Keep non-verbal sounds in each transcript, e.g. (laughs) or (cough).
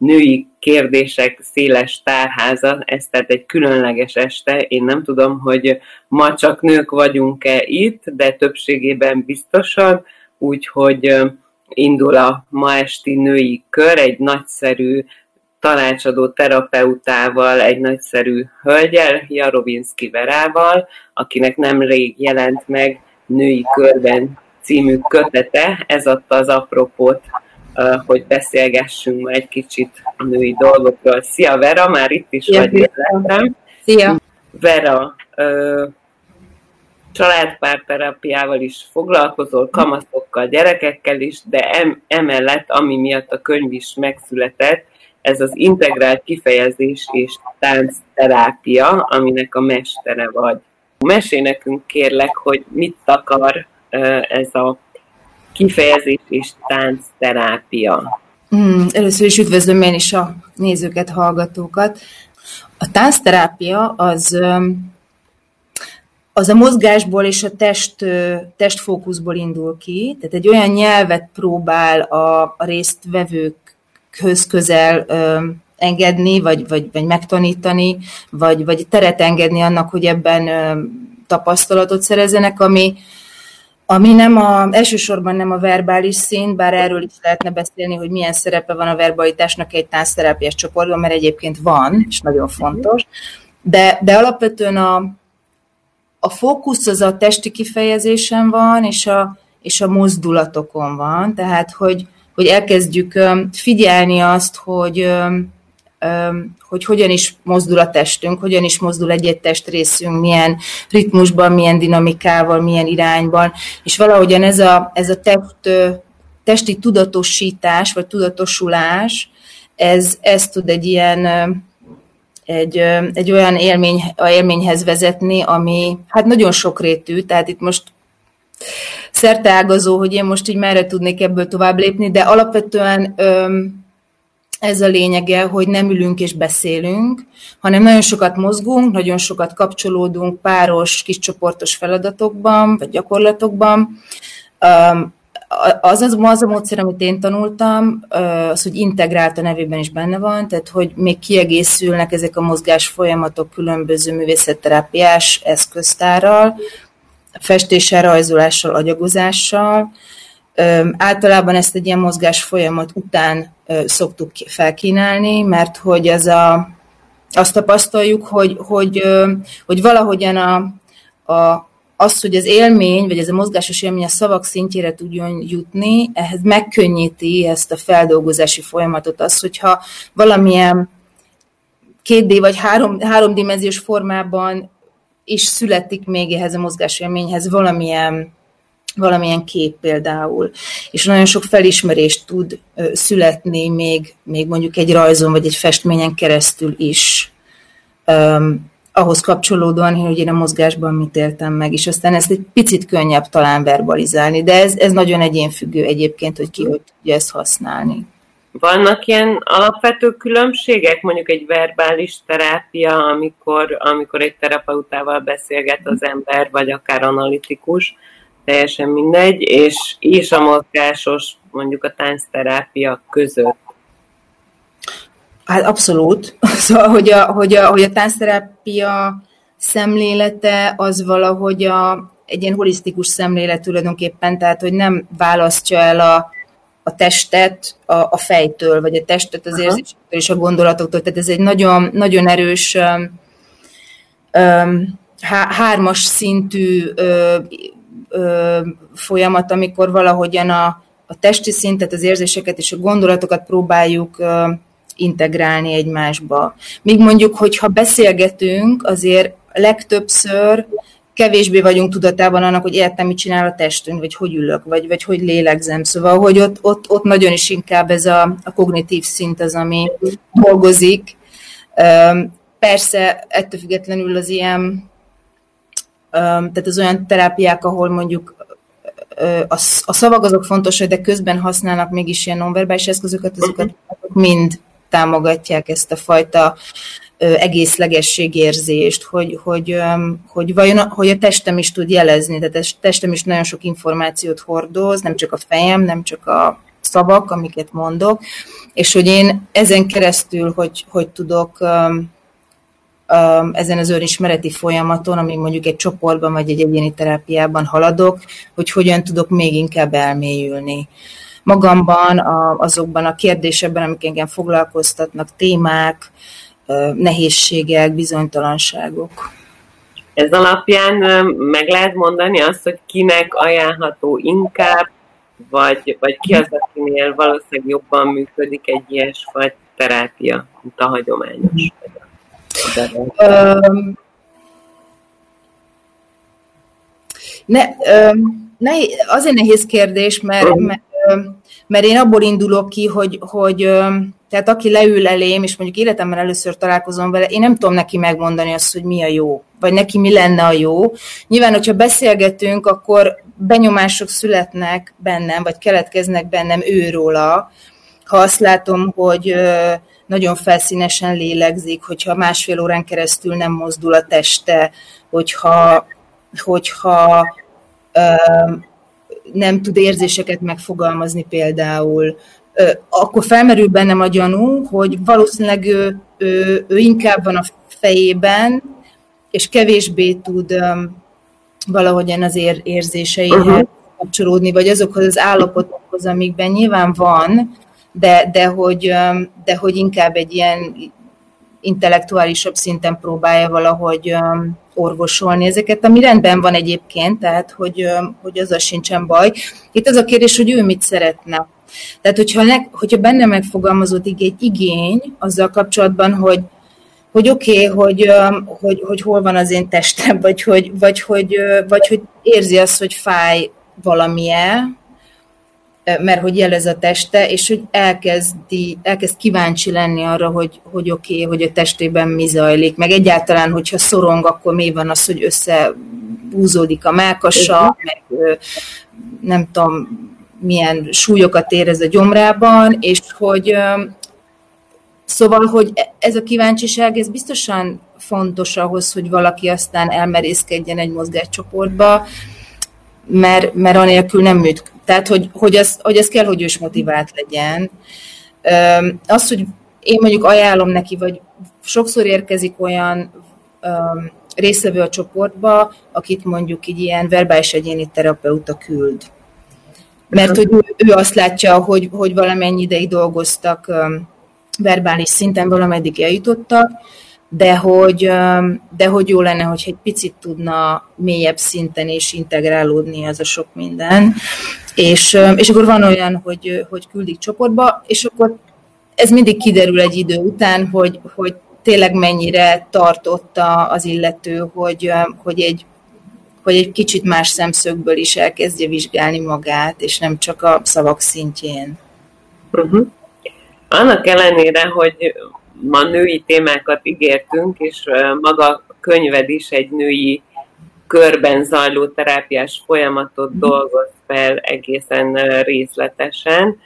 női kérdések széles tárháza, ez tehát egy különleges este. Én nem tudom, hogy ma csak nők vagyunk-e itt, de többségében biztosan, úgyhogy indul a ma esti női kör, egy nagyszerű tanácsadó terapeutával, egy nagyszerű hölgyel, Jarovinski Verával, akinek nemrég jelent meg Női Körben című kötete. Ez adta az apropót, hogy beszélgessünk ma egy kicsit a női dolgokról. Szia Vera, már itt is Szia, vagy életem. Szia! Vera, családpárterapiával is foglalkozol, kamaszokkal, gyerekekkel is, de em, emellett, ami miatt a könyv is megszületett, ez az integrált kifejezés és táncterápia, aminek a mestere vagy. Mesélj nekünk kérlek, hogy mit akar ez a kifejezés és táncterápia. Mm, először is üdvözlöm én is a nézőket, hallgatókat. A táncterápia az az a mozgásból és a test, testfókuszból indul ki, tehát egy olyan nyelvet próbál a, a résztvevőkhöz közel engedni, vagy, vagy, vagy megtanítani, vagy, vagy teret engedni annak, hogy ebben tapasztalatot szerezzenek, ami, ami nem a, elsősorban nem a verbális szint, bár erről is lehetne beszélni, hogy milyen szerepe van a verbalitásnak egy táncterápiás csoportban, mert egyébként van, és nagyon fontos, de, de alapvetően a, a fókusz az a testi kifejezésen van, és a, és a mozdulatokon van, tehát hogy, hogy elkezdjük figyelni azt, hogy, hogy hogyan is mozdul a testünk, hogyan is mozdul egy-egy testrészünk, milyen ritmusban, milyen dinamikával, milyen irányban, és valahogyan ez a, ez a test, testi tudatosítás, vagy tudatosulás, ez, ez tud egy ilyen egy, egy olyan élmény, a élményhez vezetni, ami hát nagyon sokrétű, tehát itt most szerteágazó, hogy én most így merre tudnék ebből tovább lépni, de alapvetően ez a lényege, hogy nem ülünk és beszélünk, hanem nagyon sokat mozgunk, nagyon sokat kapcsolódunk páros, kiscsoportos feladatokban, vagy gyakorlatokban az, az, az a módszer, amit én tanultam, az, hogy integrált a nevében is benne van, tehát hogy még kiegészülnek ezek a mozgás folyamatok különböző művészetterápiás eszköztárral, festéssel, rajzolással, agyagozással. Általában ezt egy ilyen mozgás folyamat után szoktuk felkínálni, mert hogy ez a, azt tapasztaljuk, hogy, hogy, hogy valahogyan a, a, az, hogy az élmény, vagy ez a mozgásos élmény a szavak szintjére tudjon jutni, ehhez megkönnyíti ezt a feldolgozási folyamatot. Az, hogyha valamilyen 2D vagy három, háromdimenziós formában is születik még ehhez a mozgásélményhez valamilyen, valamilyen kép például. És nagyon sok felismerést tud születni még, még mondjuk egy rajzon vagy egy festményen keresztül is ahhoz kapcsolódóan, hogy én a mozgásban mit éltem meg, és aztán ezt egy picit könnyebb talán verbalizálni, de ez, ez nagyon egyénfüggő egyébként, hogy ki hogy tudja ezt használni. Vannak ilyen alapvető különbségek, mondjuk egy verbális terápia, amikor, amikor egy terapeutával beszélget az ember, vagy akár analitikus, teljesen mindegy, és, és a mozgásos, mondjuk a táncterápia között Hát abszolút. (laughs) Szóval, hogy a, hogy a, hogy a táncterápia szemlélete az valahogy a, egy ilyen holisztikus szemlélet tulajdonképpen, tehát hogy nem választja el a, a testet a, a fejtől, vagy a testet az érzésektől és a gondolatoktól. Tehát ez egy nagyon, nagyon erős um, um, hármas szintű ö, ö, folyamat, amikor valahogyan a, a testi szintet, az érzéseket és a gondolatokat próbáljuk ö, integrálni egymásba. Míg mondjuk, hogyha beszélgetünk, azért legtöbbször kevésbé vagyunk tudatában annak, hogy értem, mit csinál a testünk, vagy hogy ülök, vagy, vagy hogy lélegzem. Szóval, hogy ott, ott, ott nagyon is inkább ez a, a kognitív szint az, ami dolgozik. Persze, ettől függetlenül az ilyen, tehát az olyan terápiák, ahol mondjuk a, a szavak azok fontosak, de közben használnak mégis ilyen nonverbális eszközöket, azokat mind támogatják ezt a fajta egészlegességérzést, hogy, hogy, hogy, vajon, hogy a testem is tud jelezni, tehát a testem is nagyon sok információt hordoz, nem csak a fejem, nem csak a szavak, amiket mondok, és hogy én ezen keresztül, hogy, hogy tudok ezen az önismereti folyamaton, ami mondjuk egy csoportban vagy egy egyéni terápiában haladok, hogy hogyan tudok még inkább elmélyülni magamban, azokban a kérdésekben, amik engem foglalkoztatnak, témák, nehézségek, bizonytalanságok. Ez alapján meg lehet mondani azt, hogy kinek ajánlható inkább, vagy, vagy ki az, akinél valószínűleg jobban működik egy ilyesfajta terápia, mint a hagyományos. Um, ne, um, ne, azért nehéz kérdés, mert, mert, mert én abból indulok ki, hogy, hogy tehát aki leül elém, és mondjuk életemben először találkozom vele, én nem tudom neki megmondani azt, hogy mi a jó, vagy neki mi lenne a jó. Nyilván, hogyha beszélgetünk, akkor benyomások születnek bennem, vagy keletkeznek bennem őróla. Ha azt látom, hogy nagyon felszínesen lélegzik, hogyha másfél órán keresztül nem mozdul a teste, hogyha, hogyha nem tud érzéseket megfogalmazni például, akkor felmerül bennem a gyanú, hogy valószínűleg ő, ő, ő inkább van a fejében, és kevésbé tud valahogyan az ér, érzéseihez uh-huh. kapcsolódni, vagy azokhoz az állapotokhoz, amikben nyilván van, de, de, hogy, de hogy inkább egy ilyen intellektuálisabb szinten próbálja valahogy orvosolni ezeket, ami rendben van egyébként, tehát hogy, hogy az sincsen baj. Itt az a kérdés, hogy ő mit szeretne. Tehát, hogyha, ne, hogyha benne megfogalmazódik egy igény azzal kapcsolatban, hogy, hogy oké, okay, hogy, hogy, hogy, hol van az én testem, vagy hogy, vagy, hogy, vagy hogy érzi azt, hogy fáj valamilyen, mert hogy jelez a teste, és hogy elkezdi, elkezd kíváncsi lenni arra, hogy, hogy oké, okay, hogy a testében mi zajlik, meg egyáltalán, hogyha szorong, akkor mi van az, hogy összehúzódik a melkasa, meg nem tudom, milyen súlyokat érez a gyomrában, és hogy szóval, hogy ez a kíváncsiság, ez biztosan fontos ahhoz, hogy valaki aztán elmerészkedjen egy mozgáscsoportba, mert, mert anélkül nem műt. Tehát, hogy, hogy, az, hogy ez kell, hogy ős motivált legyen. Az, hogy én mondjuk ajánlom neki, vagy sokszor érkezik olyan részevő a csoportba, akit mondjuk így ilyen verbális egyéni terapeuta küld. Mert hogy ő, ő azt látja, hogy, hogy valamennyi ideig dolgoztak verbális szinten, valameddig eljutottak, de hogy, de hogy jó lenne, hogy egy picit tudna mélyebb szinten és integrálódni az a sok minden. És, és akkor van olyan, hogy, hogy küldik csoportba, és akkor ez mindig kiderül egy idő után, hogy, hogy tényleg mennyire tartotta az illető, hogy, hogy, egy, hogy egy kicsit más szemszögből is elkezdje vizsgálni magát, és nem csak a szavak szintjén. Uh-huh. Annak ellenére, hogy ma női témákat ígértünk, és maga a könyved is egy női körben zajló terápiás folyamatot dolgoz fel egészen részletesen.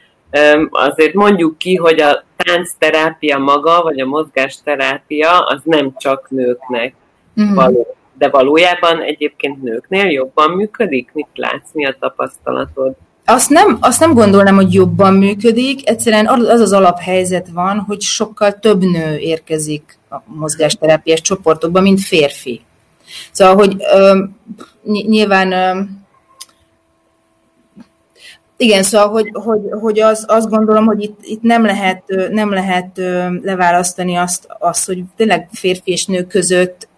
Azért mondjuk ki, hogy a táncterápia maga, vagy a mozgásterápia az nem csak nőknek uh-huh. való. De valójában egyébként nőknél jobban működik? Mit látsz, mi a tapasztalatod? Azt nem, azt nem gondolnám, hogy jobban működik, egyszerűen az az alaphelyzet van, hogy sokkal több nő érkezik a mozgásterápiás csoportokba, mint férfi. Szóval, hogy ö, nyilván ö, igen, szóval, hogy, hogy, hogy az, azt gondolom, hogy itt, itt nem lehet, nem lehet leválasztani azt, azt, hogy tényleg férfi és nő között,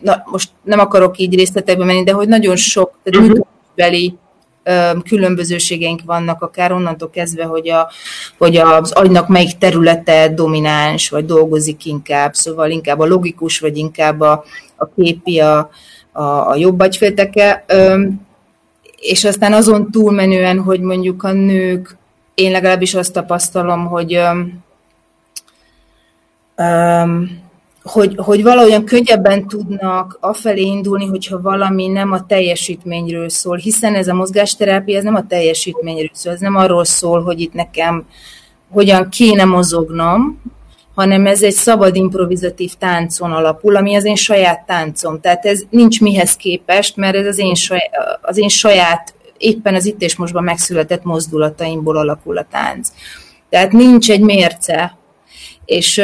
na, most nem akarok így részletekbe menni, de hogy nagyon sok, tehát uh-huh különbözőségeink vannak, akár onnantól kezdve, hogy, a, hogy az agynak melyik területe domináns, vagy dolgozik inkább, szóval inkább a logikus, vagy inkább a, a képi, a, a, a jobb agyfélteke. És aztán azon túlmenően, hogy mondjuk a nők, én legalábbis azt tapasztalom, hogy um, hogy, hogy valahogyan könnyebben tudnak afelé indulni, hogyha valami nem a teljesítményről szól, hiszen ez a mozgásterápia ez nem a teljesítményről szól, ez nem arról szól, hogy itt nekem hogyan kéne mozognom, hanem ez egy szabad improvizatív táncon alapul, ami az én saját táncom. Tehát ez nincs mihez képest, mert ez az én saját, az én saját éppen az itt és mostban megszületett mozdulataimból alakul a tánc. Tehát nincs egy mérce, és,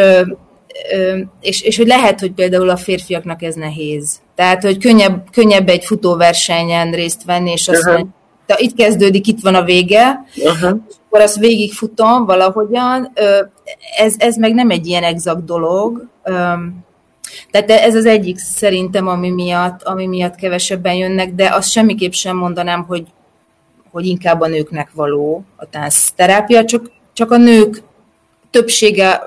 és, és hogy lehet, hogy például a férfiaknak ez nehéz. Tehát, hogy könnyebb, könnyebb egy futóversenyen részt venni, és azt uh-huh. mondani, de itt kezdődik, itt van a vége, uh-huh. és akkor azt végigfutom valahogyan. Ez, ez meg nem egy ilyen exakt dolog. Tehát ez az egyik szerintem, ami miatt, ami miatt kevesebben jönnek, de azt semmiképp sem mondanám, hogy, hogy inkább a nőknek való a táncterápia, csak, csak a nők többsége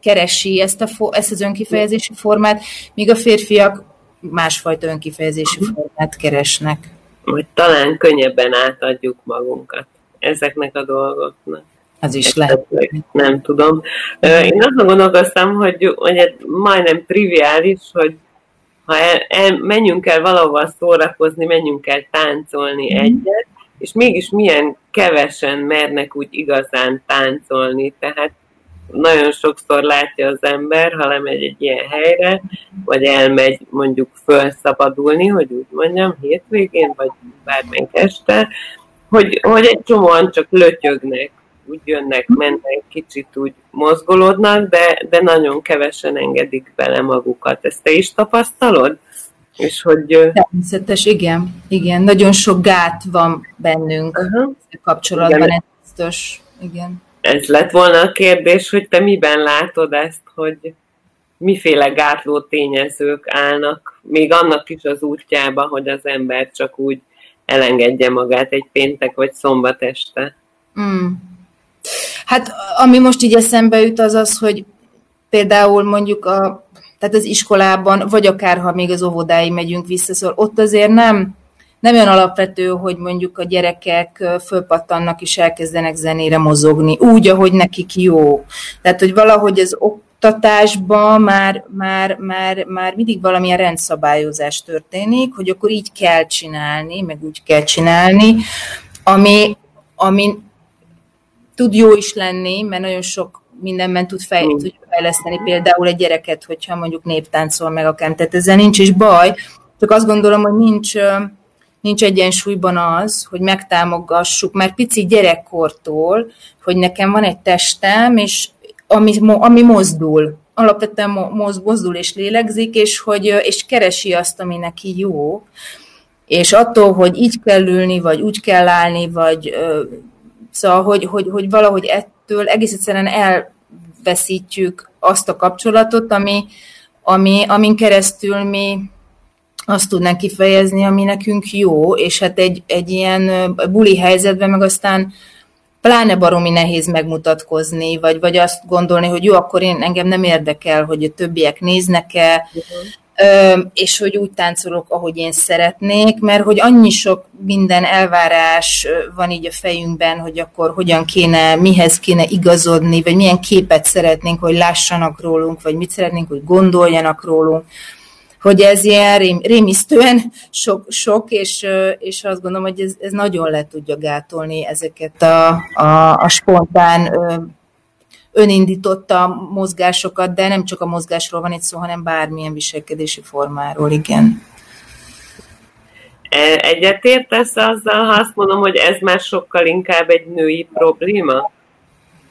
keresi ezt, a, ezt az önkifejezési formát, míg a férfiak másfajta önkifejezési formát keresnek. Hogy talán könnyebben átadjuk magunkat ezeknek a dolgoknak. Az is lehet. Nem tudom. Én azt gondolkoztam, hogy, hogy majdnem triviális, hogy ha el, el, menjünk el valahova szórakozni, menjünk el táncolni mm. egyet, és mégis milyen kevesen mernek úgy igazán táncolni. Tehát nagyon sokszor látja az ember, ha lemegy egy ilyen helyre, vagy elmegy mondjuk felszabadulni, hogy úgy mondjam, hétvégén, vagy bármelyik este, hogy, hogy egy csomóan csak lötyögnek, úgy jönnek, mennek, kicsit úgy mozgolódnak, de, de nagyon kevesen engedik bele magukat. Ezt te is tapasztalod? És hogy... Természetes, igen. Igen, nagyon sok gát van bennünk uh-huh. kapcsolatban, igen. ez biztos. Igen. Ez lett volna a kérdés, hogy te miben látod ezt, hogy miféle gátló tényezők állnak, még annak is az útjába, hogy az ember csak úgy elengedje magát egy péntek vagy szombat este. Mm. Hát ami most így eszembe jut, az az, hogy például mondjuk a, tehát az iskolában, vagy akár ha még az óvodáig megyünk vissza, szóval ott azért nem, nem olyan alapvető, hogy mondjuk a gyerekek fölpattannak és elkezdenek zenére mozogni, úgy, ahogy nekik jó. Tehát, hogy valahogy az oktatásban már, már, már, már mindig valamilyen rendszabályozás történik, hogy akkor így kell csinálni, meg úgy kell csinálni, ami, ami tud jó is lenni, mert nagyon sok mindenben tud fej, mm. tud fejleszteni például egy gyereket, hogyha mondjuk néptáncol meg akár. Tehát ezzel nincs is baj, csak azt gondolom, hogy nincs, nincs egyensúlyban az, hogy megtámogassuk már pici gyerekkortól, hogy nekem van egy testem, és ami, ami mozdul, alapvetően mozdul és lélegzik, és, hogy, és keresi azt, ami neki jó, és attól, hogy így kell ülni, vagy úgy kell állni, vagy Szóval, hogy, hogy, hogy valahogy ettől egész egyszerűen elveszítjük azt a kapcsolatot, ami, ami, amin keresztül mi azt tudnánk kifejezni, ami nekünk jó, és hát egy, egy ilyen buli helyzetben meg aztán pláne baromi nehéz megmutatkozni, vagy, vagy azt gondolni, hogy jó, akkor én engem nem érdekel, hogy a többiek néznek-e, uh-huh és hogy úgy táncolok, ahogy én szeretnék, mert hogy annyi sok minden elvárás van így a fejünkben, hogy akkor hogyan kéne, mihez kéne igazodni, vagy milyen képet szeretnénk, hogy lássanak rólunk, vagy mit szeretnénk, hogy gondoljanak rólunk, hogy ez ilyen rém, rémisztően (laughs) sok, sok és, és azt gondolom, hogy ez, ez nagyon le tudja gátolni ezeket a, a, a spontán önindította mozgásokat, de nem csak a mozgásról van itt szó, hanem bármilyen viselkedési formáról, igen. E, egyetértesz azzal, ha azt mondom, hogy ez már sokkal inkább egy női probléma?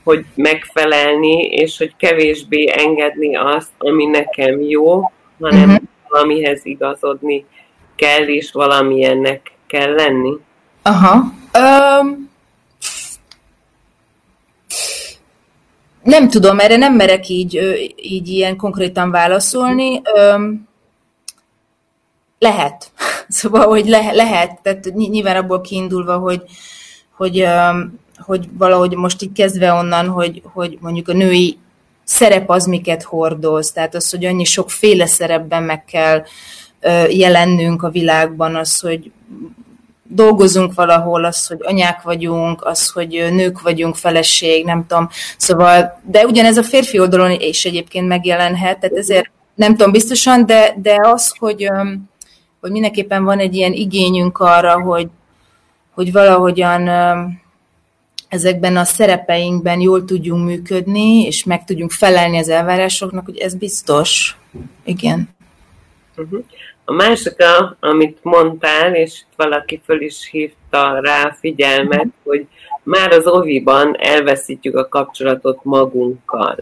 Hogy megfelelni, és hogy kevésbé engedni azt, ami nekem jó, hanem uh-huh. Valamihez igazodni kell, és valamilyennek kell lenni? Aha. Um, Nem tudom, erre nem merek így, így ilyen konkrétan válaszolni. Lehet. (laughs) Szóval, hogy le, lehet, tehát nyilván abból kiindulva, hogy, hogy, hogy valahogy most így kezdve onnan, hogy, hogy mondjuk a női szerep az miket hordoz, tehát az, hogy annyi sokféle szerepben meg kell jelennünk a világban, az, hogy dolgozunk valahol, az, hogy anyák vagyunk, az, hogy nők vagyunk, feleség, nem tudom. Szóval, de ugyanez a férfi oldalon is egyébként megjelenhet, tehát ezért nem tudom biztosan, de, de az, hogy, hogy mindenképpen van egy ilyen igényünk arra, hogy, hogy valahogyan ezekben a szerepeinkben jól tudjunk működni, és meg tudjunk felelni az elvárásoknak, hogy ez biztos. Igen. Uh-huh A másik, amit mondtál, és valaki föl is hívta rá a figyelmet, hogy már az oviban elveszítjük a kapcsolatot magunkkal.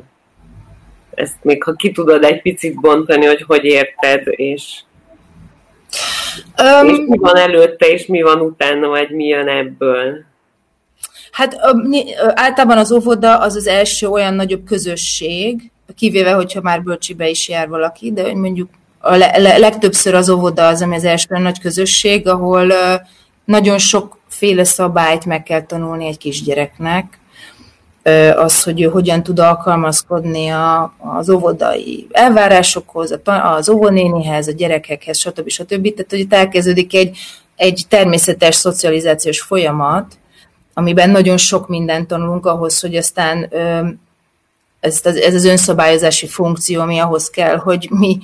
Ezt még ha ki tudod egy picit bontani, hogy hogy érted, és, um, és mi van előtte, és mi van utána, vagy mi jön ebből. Hát általában az óvoda az az első olyan nagyobb közösség, kivéve, hogyha már bölcsibe is jár valaki, de mondjuk a le- le- legtöbbször az óvoda az, ami az első nagy közösség, ahol nagyon sokféle szabályt meg kell tanulni egy kisgyereknek, az, hogy ő hogyan tud alkalmazkodni a, az óvodai elvárásokhoz, az óvonénihez, a gyerekekhez, stb. stb. Tehát, hogy itt elkezdődik egy, egy természetes szocializációs folyamat, amiben nagyon sok mindent tanulunk ahhoz, hogy aztán ez, ez az önszabályozási funkció, ami ahhoz kell, hogy mi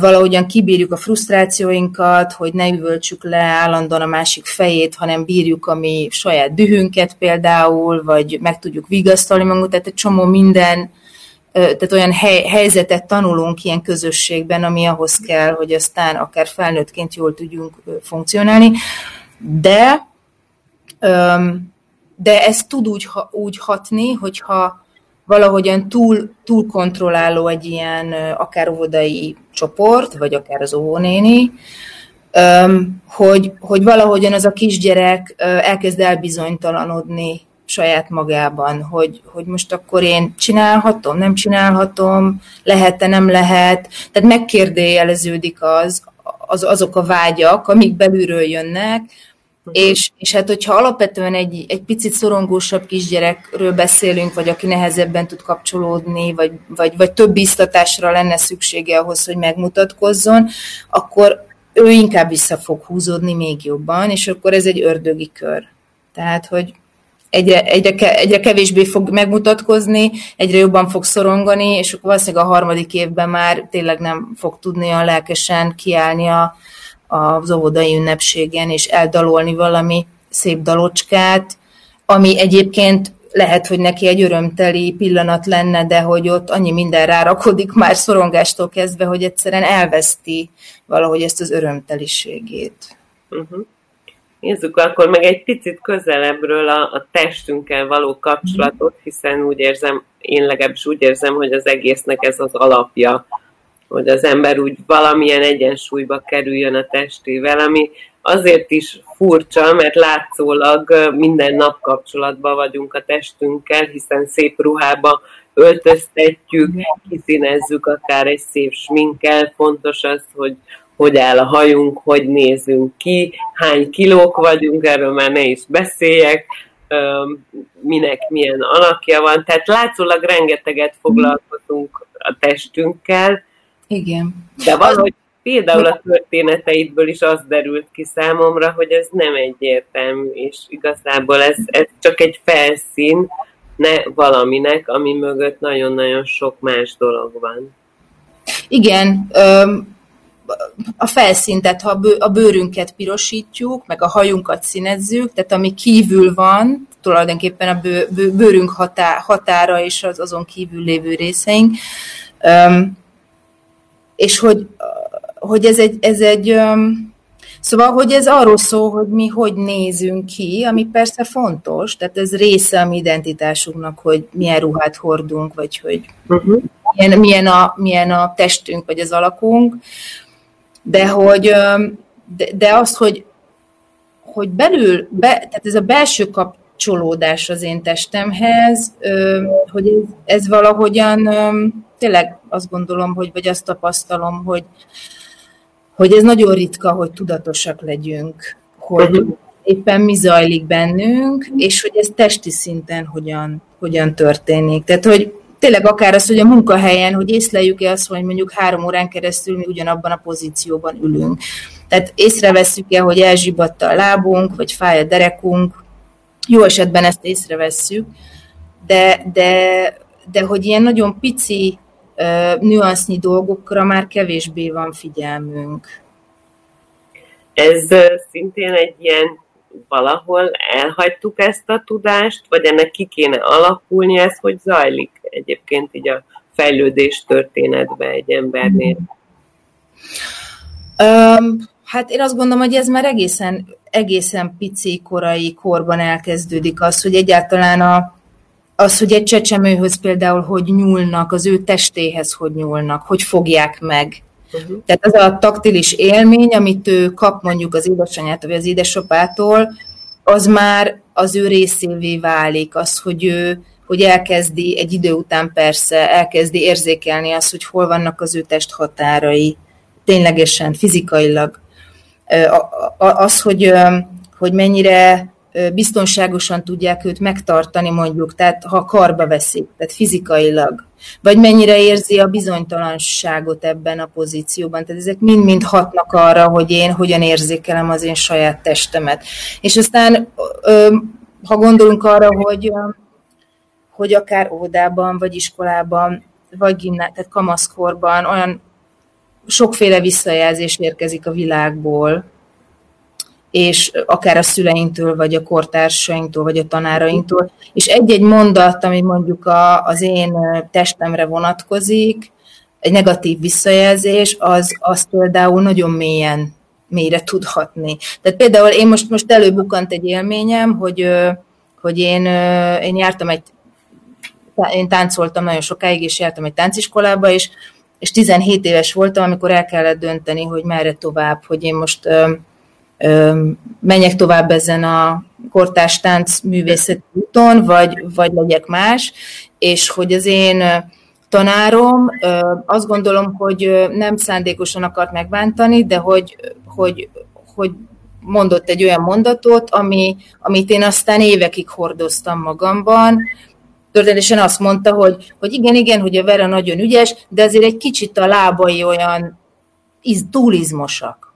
valahogyan kibírjuk a frusztrációinkat, hogy ne üvöltsük le állandóan a másik fejét, hanem bírjuk a mi saját dühünket például, vagy meg tudjuk vigasztalni magunkat, tehát egy csomó minden, tehát olyan hely, helyzetet tanulunk ilyen közösségben, ami ahhoz kell, hogy aztán akár felnőttként jól tudjunk funkcionálni, de de ez tud úgy, úgy hatni, hogyha valahogyan túl, túl kontrolláló egy ilyen akár óvodai csoport, vagy akár az óvónéni, hogy, hogy valahogyan az a kisgyerek elkezd elbizonytalanodni saját magában, hogy, hogy most akkor én csinálhatom, nem csinálhatom, lehet-e, nem lehet. Tehát megkérdőjeleződik az, az, azok a vágyak, amik belülről jönnek, és, és hát, hogyha alapvetően egy, egy picit szorongósabb kisgyerekről beszélünk, vagy aki nehezebben tud kapcsolódni, vagy, vagy, vagy több biztatásra lenne szüksége ahhoz, hogy megmutatkozzon, akkor ő inkább vissza fog húzódni még jobban, és akkor ez egy ördögi kör. Tehát, hogy egyre, egyre, egyre kevésbé fog megmutatkozni, egyre jobban fog szorongani, és akkor valószínűleg a harmadik évben már tényleg nem fog tudni a lelkesen kiállni a, az óvodai ünnepségen, és eldalolni valami szép dalocskát, ami egyébként lehet, hogy neki egy örömteli pillanat lenne, de hogy ott annyi minden rárakodik már szorongástól kezdve, hogy egyszerűen elveszti valahogy ezt az örömteliségét. Uh-huh. Nézzük akkor meg egy picit közelebbről a, a testünkkel való kapcsolatot, hiszen úgy érzem, én legalábbis úgy érzem, hogy az egésznek ez az alapja hogy az ember úgy valamilyen egyensúlyba kerüljön a testével, ami azért is furcsa, mert látszólag minden nap kapcsolatban vagyunk a testünkkel, hiszen szép ruhába öltöztetjük, kiszínezzük akár egy szép sminkkel, fontos az, hogy hogy áll a hajunk, hogy nézünk ki, hány kilók vagyunk, erről már ne is beszéljek, minek milyen alakja van. Tehát látszólag rengeteget foglalkozunk a testünkkel, igen. De valahogy például a történeteidből is az derült ki számomra, hogy ez nem egyértelmű, és igazából ez, ez csak egy felszín ne valaminek, ami mögött nagyon-nagyon sok más dolog van. Igen, a felszín, tehát ha a bőrünket pirosítjuk, meg a hajunkat színezzük, tehát ami kívül van, tulajdonképpen a bőrünk határa és az azon kívül lévő részeink, és hogy, hogy ez egy, ez egy Szóval, hogy ez arról szól, hogy mi hogy nézünk ki, ami persze fontos, tehát ez része a mi identitásunknak, hogy milyen ruhát hordunk, vagy hogy uh-huh. milyen, milyen, a, milyen a testünk, vagy az alakunk, de hogy de, de az, hogy, hogy belül, be, tehát ez a belső kapcsolódás az én testemhez, hogy ez, valahogyan tényleg azt gondolom, hogy, vagy azt tapasztalom, hogy, hogy ez nagyon ritka, hogy tudatosak legyünk, hogy éppen mi zajlik bennünk, és hogy ez testi szinten hogyan, hogyan történik. Tehát, hogy tényleg akár az, hogy a munkahelyen, hogy észleljük-e azt, hogy mondjuk három órán keresztül mi ugyanabban a pozícióban ülünk. Tehát észrevesszük-e, hogy elzsibadta a lábunk, vagy fáj a derekunk. Jó esetben ezt észrevesszük, de, de, de hogy ilyen nagyon pici nüansznyi dolgokra már kevésbé van figyelmünk. Ez szintén egy ilyen valahol elhagytuk ezt a tudást, vagy ennek ki kéne alakulni, ez hogy zajlik egyébként így a fejlődés történetbe egy embernél? Um, hát én azt gondolom, hogy ez már egészen, egészen pici, korai korban elkezdődik az, hogy egyáltalán a, az, hogy egy csecsemőhöz például hogy nyúlnak, az ő testéhez hogy nyúlnak, hogy fogják meg. Uh-huh. Tehát az a taktilis élmény, amit ő kap mondjuk az édesanyától vagy az édesapától, az már az ő részévé válik, az, hogy ő hogy elkezdi egy idő után persze, elkezdi érzékelni azt, hogy hol vannak az ő testhatárai, ténylegesen, fizikailag. Az, hogy, hogy mennyire biztonságosan tudják őt megtartani mondjuk, tehát ha karba veszik, tehát fizikailag, vagy mennyire érzi a bizonytalanságot ebben a pozícióban. Tehát ezek mind-mind hatnak arra, hogy én hogyan érzékelem az én saját testemet. És aztán, ha gondolunk arra, hogy, hogy akár óvodában, vagy iskolában, vagy gimná, tehát kamaszkorban olyan sokféle visszajelzés érkezik a világból, és akár a szüleinktől, vagy a kortársainktól, vagy a tanárainktól, és egy-egy mondat, ami mondjuk a, az én testemre vonatkozik, egy negatív visszajelzés, az, az például nagyon mélyen mélyre tudhatni. Tehát például én most, most előbukant egy élményem, hogy, hogy én, én jártam egy, én táncoltam nagyon sokáig, és jártam egy tánciskolába, és, és 17 éves voltam, amikor el kellett dönteni, hogy merre tovább, hogy én most menjek tovább ezen a kortárs tánc művészeti úton, vagy, vagy legyek más, és hogy az én tanárom azt gondolom, hogy nem szándékosan akart megbántani, de hogy, hogy, hogy mondott egy olyan mondatot, ami, amit én aztán évekig hordoztam magamban, történetesen azt mondta, hogy, hogy igen, igen, hogy a Vera nagyon ügyes, de azért egy kicsit a lábai olyan iz, túlizmosak.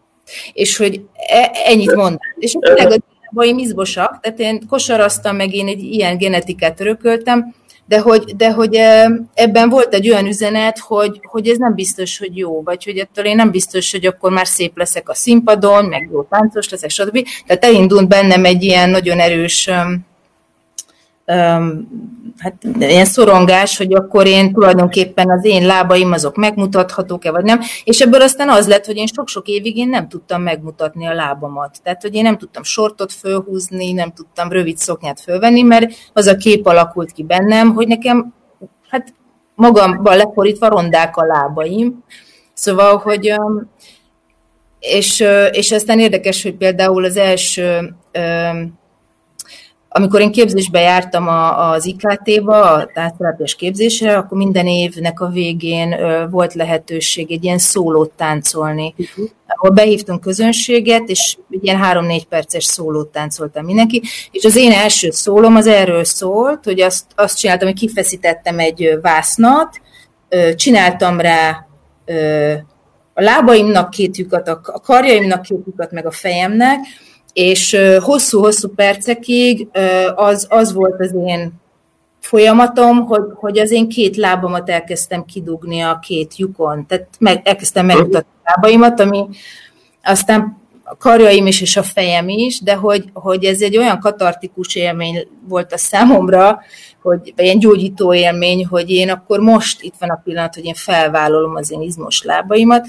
És hogy e, ennyit mond. És tényleg a lábaim izmosak, tehát én kosaraztam, meg én egy ilyen genetikát örököltem, de hogy, de hogy ebben volt egy olyan üzenet, hogy, hogy ez nem biztos, hogy jó, vagy hogy ettől én nem biztos, hogy akkor már szép leszek a színpadon, meg jó táncos leszek, stb. Tehát elindult bennem egy ilyen nagyon erős hát ilyen szorongás, hogy akkor én tulajdonképpen az én lábaim azok megmutathatók-e, vagy nem. És ebből aztán az lett, hogy én sok-sok évig én nem tudtam megmutatni a lábamat. Tehát, hogy én nem tudtam sortot fölhúzni, nem tudtam rövid szoknyát fölvenni, mert az a kép alakult ki bennem, hogy nekem hát magamban leforítva rondák a lábaim. Szóval, hogy és, és aztán érdekes, hogy például az első amikor én képzésbe jártam a, az IKT-ba, a táncterápiás képzésre, akkor minden évnek a végén volt lehetőség egy ilyen szólót táncolni. Uh-huh. Ahol behívtunk közönséget, és ilyen három-négy perces szólót táncoltam mindenki, és az én első szólom az erről szólt, hogy azt, azt csináltam, hogy kifeszítettem egy vásznat, csináltam rá a lábaimnak két lyukat, a karjaimnak két lyukat, meg a fejemnek, és hosszú-hosszú percekig az, az volt az én folyamatom, hogy, hogy az én két lábamat elkezdtem kidugni a két lyukon, tehát meg, elkezdtem megmutatni a lábaimat, ami aztán a karjaim is, és a fejem is, de hogy, hogy ez egy olyan katartikus élmény volt a számomra, hogy, ilyen gyógyító élmény, hogy én akkor most itt van a pillanat, hogy én felvállalom az én izmos lábaimat,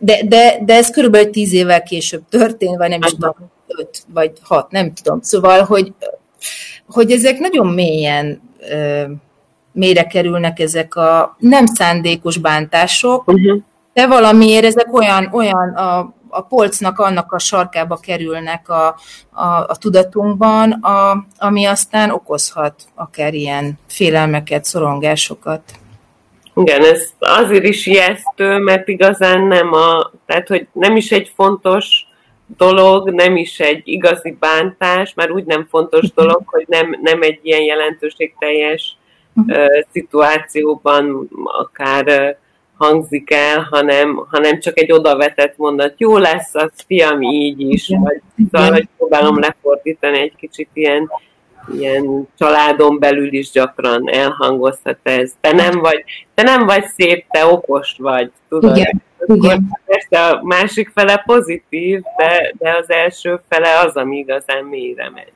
de, de, de ez körülbelül tíz évvel később történt, vagy nem is tudom, öt vagy hat, nem tudom. Szóval, hogy, hogy ezek nagyon mélyen mélyre kerülnek ezek a nem szándékos bántások, uh-huh. de valamiért ezek olyan, olyan a, a polcnak annak a sarkába kerülnek a, a, a tudatunkban, a, ami aztán okozhat akár ilyen félelmeket, szorongásokat. Igen, ez azért is ijesztő, mert igazán nem a, tehát hogy nem is egy fontos dolog, nem is egy igazi bántás, már úgy nem fontos dolog, hogy nem, nem egy ilyen jelentőségteljes uh, szituációban akár uh, hangzik el, hanem, hanem csak egy odavetett mondat, jó lesz az fiam így is, vagy szóval, hogy próbálom lefordítani egy kicsit ilyen ilyen családon belül is gyakran elhangozhat ez. Te nem vagy, te nem vagy szép, te okos vagy, tudod? Igen. Igen. Persze a másik fele pozitív, de, de az első fele az, ami igazán mélyre megy.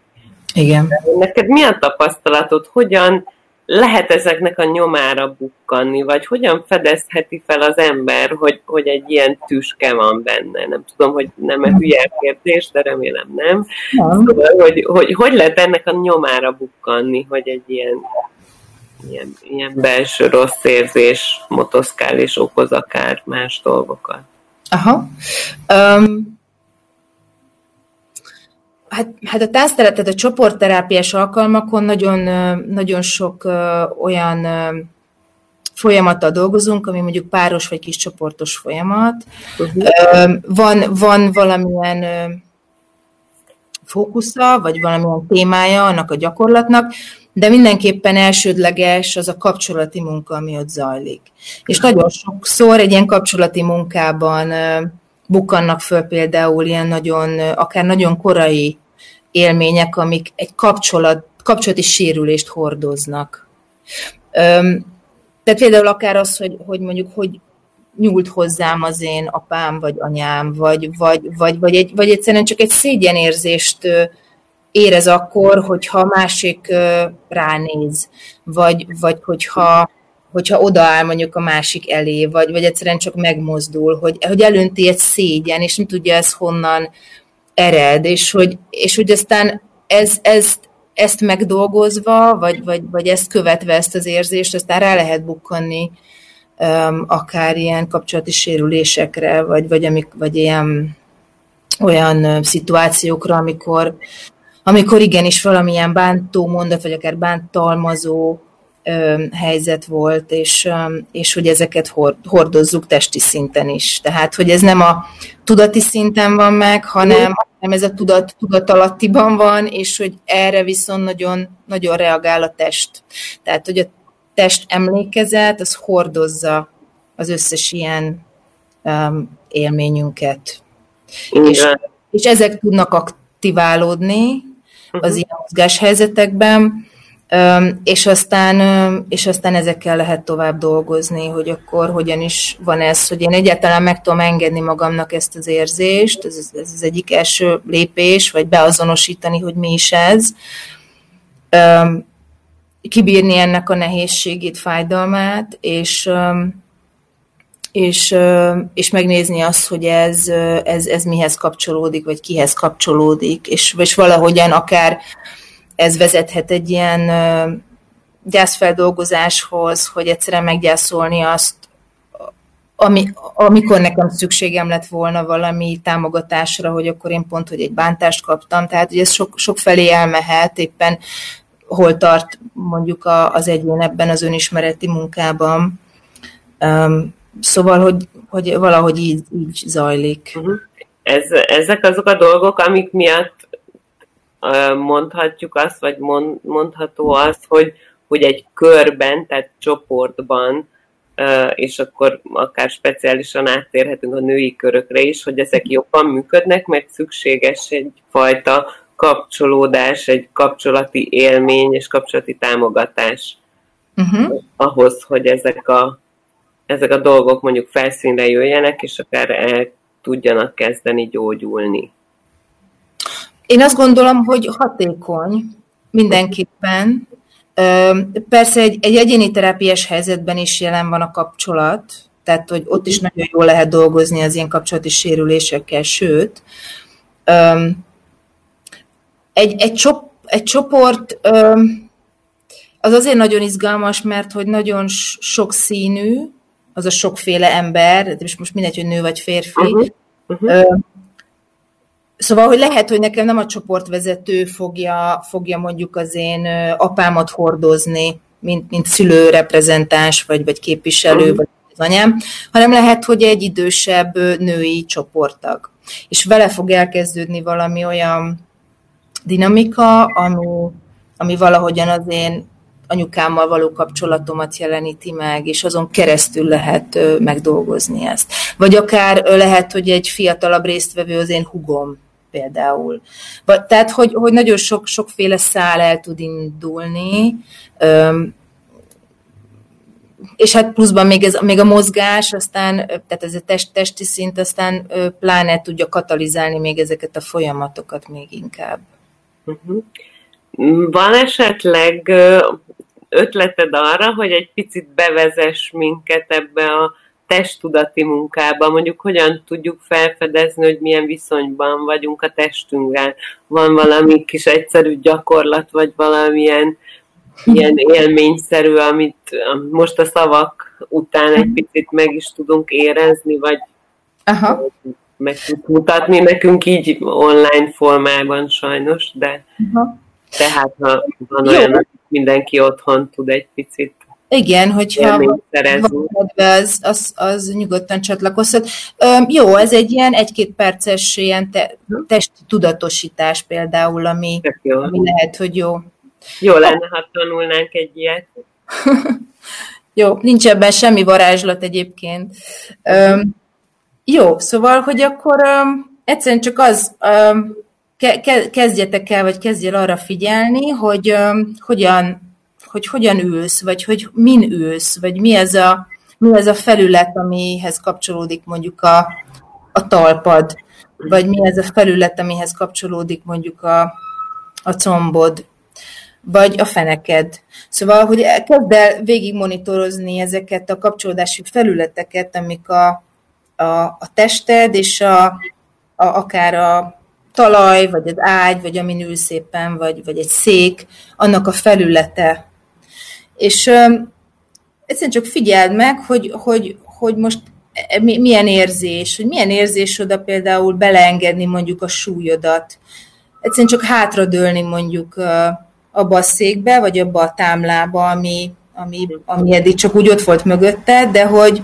Igen. Neked mi a tapasztalatod? Hogyan, lehet ezeknek a nyomára bukkanni, vagy hogyan fedezheti fel az ember, hogy, hogy egy ilyen tüske van benne? Nem tudom, hogy nem-e hülye kérdés, de remélem nem. nem. Szóval, hogy, hogy hogy lehet ennek a nyomára bukkanni, hogy egy ilyen, ilyen, ilyen belső rossz érzés motoszkál és okoz akár más dolgokat? Aha. Um, Hát, hát a táncterep, tehát a csoportterápiás alkalmakon nagyon, nagyon sok olyan folyamattal dolgozunk, ami mondjuk páros vagy kis csoportos folyamat. Uh-huh. Van, van valamilyen fókusza, vagy valamilyen témája annak a gyakorlatnak, de mindenképpen elsődleges az a kapcsolati munka, ami ott zajlik. És nagyon sokszor egy ilyen kapcsolati munkában bukkannak föl például ilyen nagyon, akár nagyon korai élmények, amik egy kapcsolat, kapcsolati sérülést hordoznak. Öm, tehát például akár az, hogy, hogy mondjuk, hogy nyúlt hozzám az én apám, vagy anyám, vagy, vagy, vagy, vagy, egy, vagy egyszerűen csak egy szégyenérzést érez akkor, hogyha a másik ránéz, vagy, vagy hogyha, hogyha odaáll mondjuk a másik elé, vagy, vagy egyszerűen csak megmozdul, hogy, hogy elönti egy szégyen, és nem tudja ez honnan, ered, és hogy, és hogy aztán ez, ez, ezt megdolgozva, vagy, vagy, vagy ezt követve ezt az érzést, aztán rá lehet bukkanni um, akár ilyen kapcsolati sérülésekre, vagy, vagy, amik, vagy ilyen olyan szituációkra, amikor, amikor igenis valamilyen bántó mondat, vagy akár bántalmazó helyzet volt, és, és hogy ezeket hordozzuk testi szinten is. Tehát, hogy ez nem a tudati szinten van meg, hanem, hanem ez a tudat, tudatalattiban van, és hogy erre viszont nagyon, nagyon reagál a test. Tehát, hogy a test emlékezet, az hordozza az összes ilyen um, élményünket. És, és ezek tudnak aktiválódni az ilyen mozgáshelyzetekben, és aztán, és aztán ezekkel lehet tovább dolgozni, hogy akkor hogyan is van ez, hogy én egyáltalán meg tudom engedni magamnak ezt az érzést, ez, ez az egyik első lépés, vagy beazonosítani, hogy mi is ez, kibírni ennek a nehézségét, fájdalmát, és, és, és megnézni azt, hogy ez, ez, ez mihez kapcsolódik, vagy kihez kapcsolódik, és, és valahogyan akár ez vezethet egy ilyen gyászfeldolgozáshoz, hogy egyszerűen meggyászolni azt, ami, amikor nekem szükségem lett volna valami támogatásra, hogy akkor én pont, hogy egy bántást kaptam, tehát hogy ez sok, sok felé elmehet, éppen hol tart mondjuk a, az egyén ebben az önismereti munkában. Um, szóval, hogy, hogy valahogy így, így zajlik. Uh-huh. Ez, ezek azok a dolgok, amik miatt mondhatjuk azt, vagy mondható az, hogy, hogy egy körben, tehát csoportban, és akkor akár speciálisan áttérhetünk a női körökre is, hogy ezek jobban működnek, meg szükséges egyfajta kapcsolódás, egy kapcsolati élmény és kapcsolati támogatás uh-huh. ahhoz, hogy ezek a, ezek a dolgok mondjuk felszínre jöjjenek, és akár el tudjanak kezdeni gyógyulni. Én azt gondolom, hogy hatékony mindenképpen. Persze egy, egy egyéni terápiás helyzetben is jelen van a kapcsolat, tehát hogy ott is nagyon jól lehet dolgozni az ilyen kapcsolati sérülésekkel, sőt, egy, egy, csop, egy csoport az azért nagyon izgalmas, mert hogy nagyon sokszínű, az a sokféle ember, és most mindegy, hogy nő vagy férfi, uh-huh. Uh-huh. Szóval, hogy lehet, hogy nekem nem a csoportvezető fogja, fogja mondjuk az én apámat hordozni, mint, mint szülő, reprezentáns, vagy, vagy képviselő, vagy az anyám, hanem lehet, hogy egy idősebb női csoporttag. És vele fog elkezdődni valami olyan dinamika, ami, ami valahogyan az én anyukámmal való kapcsolatomat jeleníti meg, és azon keresztül lehet megdolgozni ezt. Vagy akár lehet, hogy egy fiatalabb résztvevő az én hugom, például. Vagy, tehát, hogy, hogy nagyon sok, sokféle szál el tud indulni, és hát pluszban még, ez, még a mozgás, aztán, tehát ez a test, testi szint, aztán pláne tudja katalizálni még ezeket a folyamatokat még inkább. Uh-huh. Van esetleg ötleted arra, hogy egy picit bevezess minket ebbe a testtudati munkába, mondjuk hogyan tudjuk felfedezni, hogy milyen viszonyban vagyunk a testünkkel. Van valami kis egyszerű gyakorlat, vagy valamilyen ilyen élményszerű, amit most a szavak után egy picit meg is tudunk érezni, vagy Aha. meg tudsz mutatni nekünk így online formában sajnos, de Aha. Tehát ha van olyan, mindenki otthon tud egy picit igen, hogyha van az, az, az nyugodtan csatlakozhat. Jó, ez egy ilyen egy-két perces ilyen te, testi tudatosítás például, ami, ami lehet, hogy jó. Jó lenne, ha tanulnánk egy ilyet. (laughs) jó, nincs ebben semmi varázslat egyébként. Um, jó, szóval, hogy akkor um, egyszerűen csak az, ke- kezdjetek el, vagy kezdjél arra figyelni, hogy hogyan hogy hogyan ülsz, vagy hogy min ülsz, vagy mi ez a, mi ez a felület, amihez kapcsolódik mondjuk a, a talpad, vagy mi ez a felület, amihez kapcsolódik mondjuk a, a combod, vagy a feneked. Szóval, hogy kezd el végig monitorozni ezeket a kapcsolódási felületeket, amik a, a, a tested és a, a, akár a talaj, vagy az ágy, vagy amin ülsz éppen, vagy, vagy egy szék, annak a felülete, és egyszerűen csak figyeld meg, hogy, hogy, hogy most e, milyen érzés, hogy milyen érzés oda például beleengedni mondjuk a súlyodat. Egyszerűen csak hátradőlni mondjuk abba a székbe, vagy abba a támlába, ami, ami, ami eddig csak úgy ott volt mögötte, de hogy,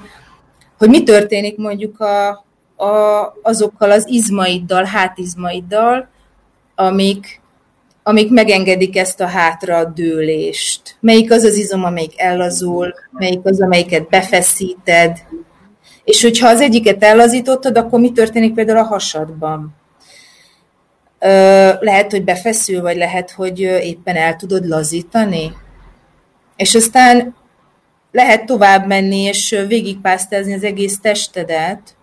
hogy mi történik mondjuk a, a, azokkal az izmaiddal, hátizmaiddal, amik, amik megengedik ezt a hátra dőlést. Melyik az az izom, amelyik ellazul, melyik az, amelyiket befeszíted. És hogyha az egyiket ellazítottad, akkor mi történik például a hasadban? Lehet, hogy befeszül, vagy lehet, hogy éppen el tudod lazítani. És aztán lehet tovább menni, és végigpásztázni az egész testedet,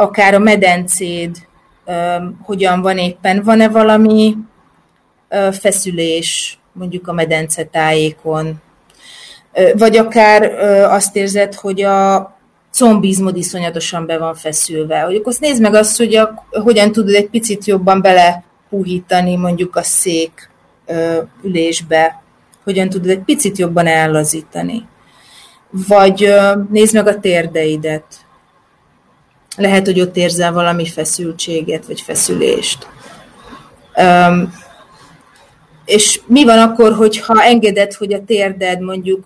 akár a medencéd, hogyan van éppen, van-e valami feszülés mondjuk a medence tájékon, vagy akár azt érzed, hogy a combizmod iszonyatosan be van feszülve. Hogy akkor nézd meg azt, hogy a, hogyan tudod egy picit jobban belehúhítani mondjuk a szék ülésbe, hogyan tudod egy picit jobban ellazítani. Vagy nézd meg a térdeidet. Lehet, hogy ott érzel valami feszültséget, vagy feszülést. És mi van akkor, hogyha engeded, hogy a térded mondjuk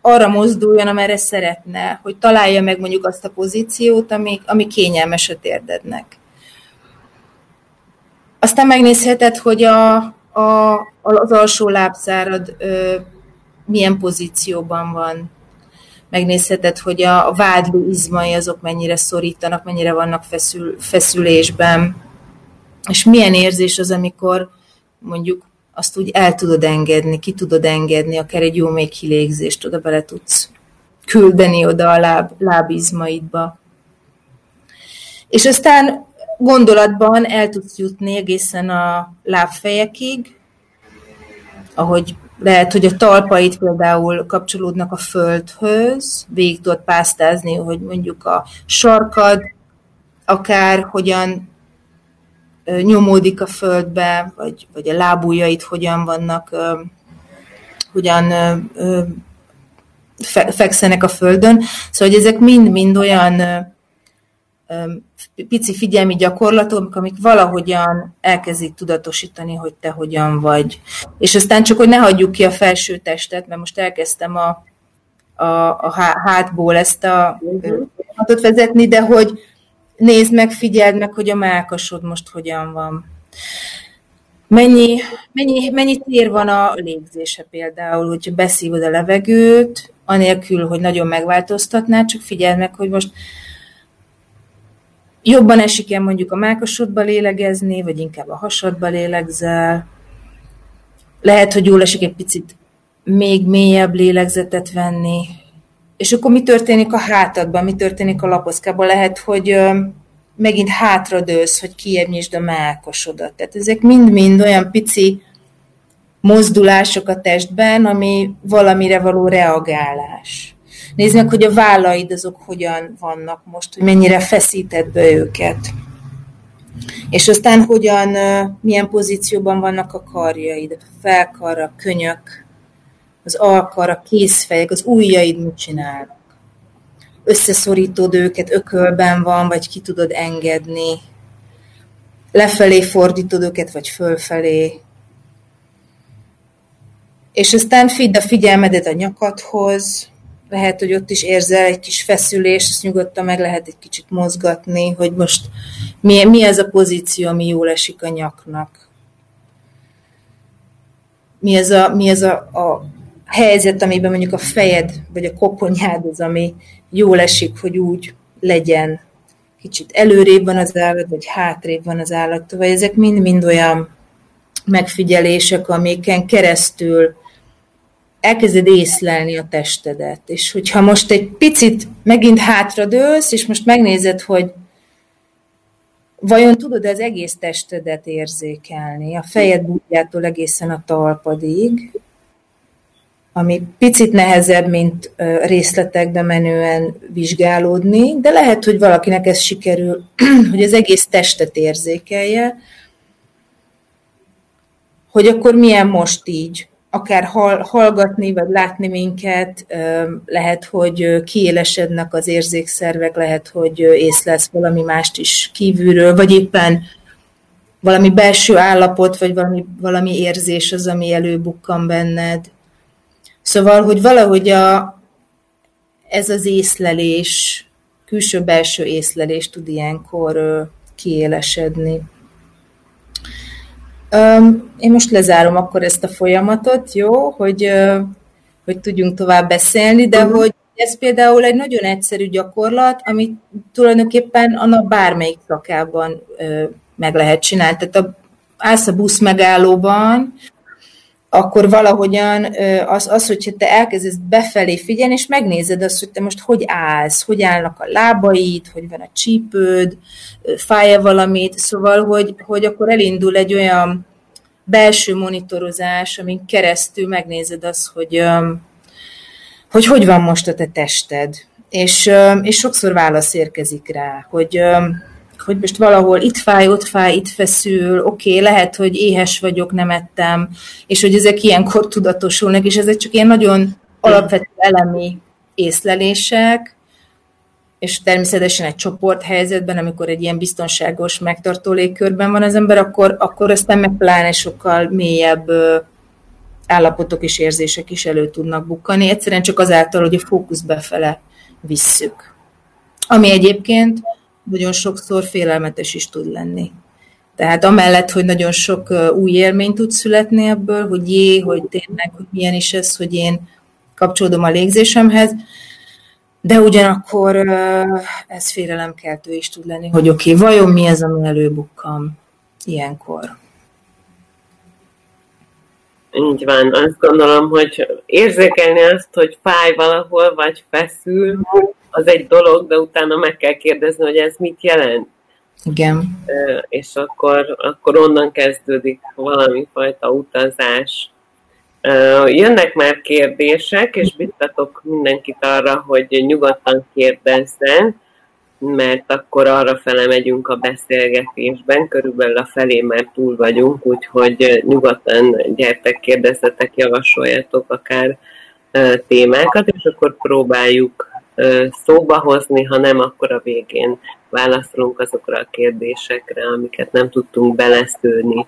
arra mozduljon, amerre szeretne, hogy találja meg mondjuk azt a pozíciót, ami, ami kényelmes a térdednek. Aztán megnézheted, hogy a, a, az alsó lábszárad ö, milyen pozícióban van. Megnézheted, hogy a, vádló izmai azok mennyire szorítanak, mennyire vannak feszül, feszülésben, és milyen érzés az, amikor mondjuk azt úgy el tudod engedni, ki tudod engedni, akár egy jó még kilégzést oda bele tudsz küldeni oda a láb, lábizmaidba. És aztán gondolatban el tudsz jutni egészen a lábfejekig, ahogy lehet, hogy a talpait például kapcsolódnak a földhöz, végig tudod pásztázni, hogy mondjuk a sarkad, akár hogyan nyomódik a földbe, vagy, vagy a lábujjait hogyan vannak, hogyan fekszenek a földön. Szóval, hogy ezek mind-mind olyan pici figyelmi gyakorlatok, amik valahogyan elkezdik tudatosítani, hogy te hogyan vagy. És aztán csak, hogy ne hagyjuk ki a felső testet, mert most elkezdtem a, a, a hátból ezt a uh vezetni, de hogy, nézd meg, figyeld meg, hogy a mákasod most hogyan van. Mennyi, mennyi, mennyi tér van a légzése például, hogyha beszívod a levegőt, anélkül, hogy nagyon megváltoztatná, csak figyeld meg, hogy most jobban esik-e mondjuk a mákasodba lélegezni, vagy inkább a hasadba lélegzel. Lehet, hogy jól esik egy picit még mélyebb lélegzetet venni, és akkor mi történik a hátadban, mi történik a laposzkában? Lehet, hogy megint hátradőlsz, hogy kiebb nyisd a melkosodat. Tehát ezek mind-mind olyan pici mozdulások a testben, ami valamire való reagálás. Nézd meg, hogy a vállaid azok hogyan vannak most, hogy mennyire feszíted be őket. És aztán hogyan, milyen pozícióban vannak a karjaid, a felkar, a könyök, az alkar, a kézfejek, az ujjaid mit csinálnak. Összeszorítod őket, ökölben van, vagy ki tudod engedni. Lefelé fordítod őket, vagy fölfelé. És aztán fidd a figyelmedet a nyakadhoz, lehet, hogy ott is érzel egy kis feszülést, ezt nyugodtan meg lehet egy kicsit mozgatni, hogy most mi, mi ez a pozíció, ami jól esik a nyaknak. Mi ez a, mi ez a, a helyzet, amiben mondjuk a fejed, vagy a koponyád az, ami jól esik, hogy úgy legyen. Kicsit előrébb van az állat, vagy hátrébb van az állat. Vagy ezek mind-mind olyan megfigyelések, amiken keresztül elkezded észlelni a testedet. És hogyha most egy picit megint hátradőlsz, és most megnézed, hogy vajon tudod az egész testedet érzékelni, a fejed bújjától egészen a talpadig, ami picit nehezebb, mint részletekbe menően vizsgálódni, de lehet, hogy valakinek ez sikerül, (clears throat) hogy az egész testet érzékelje, hogy akkor milyen most így, akár hallgatni, vagy látni minket, lehet, hogy kiélesednek az érzékszervek, lehet, hogy észlelsz valami mást is kívülről, vagy éppen valami belső állapot, vagy valami, valami érzés az, ami előbukkan benned. Szóval, hogy valahogy a, ez az észlelés, külső-belső észlelés tud ilyenkor kiélesedni. Én most lezárom akkor ezt a folyamatot, jó, hogy, hogy tudjunk tovább beszélni, de uh-huh. hogy ez például egy nagyon egyszerű gyakorlat, amit tulajdonképpen a nap bármelyik szakában meg lehet csinálni. Tehát a, állsz a busz megállóban, akkor valahogyan az, az, hogyha te elkezdesz befelé figyelni, és megnézed azt, hogy te most hogy állsz, hogy állnak a lábaid, hogy van a csípőd, fáj valamit, szóval, hogy, hogy akkor elindul egy olyan belső monitorozás, amin keresztül megnézed azt, hogy hogy, hogy van most a te tested. És, és sokszor válasz érkezik rá, hogy hogy most valahol itt fáj, ott fáj, itt feszül, oké, okay, lehet, hogy éhes vagyok, nem ettem, és hogy ezek ilyenkor tudatosulnak, és ezek csak ilyen nagyon alapvető elemi észlelések, és természetesen egy csoporthelyzetben, amikor egy ilyen biztonságos, megtartó légkörben van az ember, akkor, akkor aztán meg pláne sokkal mélyebb állapotok és érzések is elő tudnak bukkani, egyszerűen csak azáltal, hogy a fókusz befele visszük. Ami egyébként nagyon sokszor félelmetes is tud lenni. Tehát amellett, hogy nagyon sok új élmény tud születni ebből, hogy jé, hogy tényleg, hogy milyen is ez, hogy én kapcsolódom a légzésemhez, de ugyanakkor ez félelemkeltő is tud lenni, hogy oké, okay, vajon mi ez, ami előbukkam ilyenkor. Így van, azt gondolom, hogy érzékelni azt, hogy fáj valahol, vagy feszül, az egy dolog, de utána meg kell kérdezni, hogy ez mit jelent. Igen. És akkor, akkor onnan kezdődik valami fajta utazás. Jönnek már kérdések, és biztatok mindenkit arra, hogy nyugodtan kérdezzen, mert akkor arra fele megyünk a beszélgetésben, körülbelül a felé már túl vagyunk, úgyhogy nyugodtan gyertek, kérdezzetek, javasoljatok akár témákat, és akkor próbáljuk szóba hozni, ha nem, akkor a végén válaszolunk azokra a kérdésekre, amiket nem tudtunk beleszőni.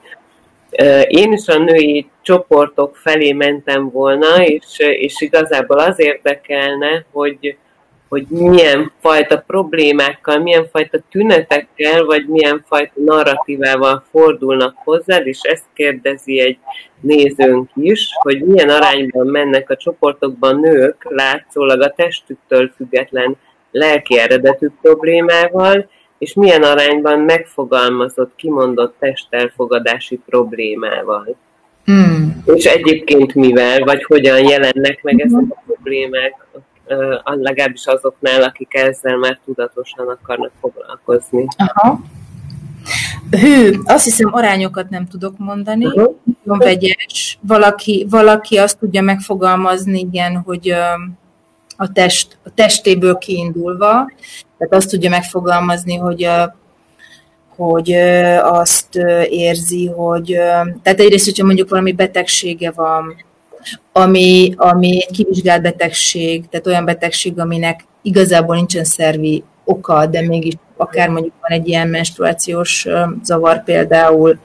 Én is a női csoportok felé mentem volna, és, és igazából az érdekelne, hogy, hogy milyen fajta problémákkal, milyen fajta tünetekkel, vagy milyen fajta narratívával fordulnak hozzád, és ezt kérdezi egy nézőnk is, hogy milyen arányban mennek a csoportokban nők látszólag a testüktől független lelki eredetű problémával, és milyen arányban megfogalmazott, kimondott testelfogadási problémával. Hmm. És egyébként mivel, vagy hogyan jelennek meg ezek a problémák legalábbis azoknál, akik ezzel már tudatosan akarnak foglalkozni. Aha. Hű, azt hiszem arányokat nem tudok mondani, uh-huh. vegyes. Valaki, valaki azt tudja megfogalmazni, igen, hogy a, test, a testéből kiindulva, tehát azt tudja megfogalmazni, hogy hogy azt érzi, hogy tehát egyrészt, hogyha mondjuk valami betegsége van, ami, ami egy kivizsgált betegség, tehát olyan betegség, aminek igazából nincsen szervi oka, de mégis akár mondjuk van egy ilyen menstruációs zavar például,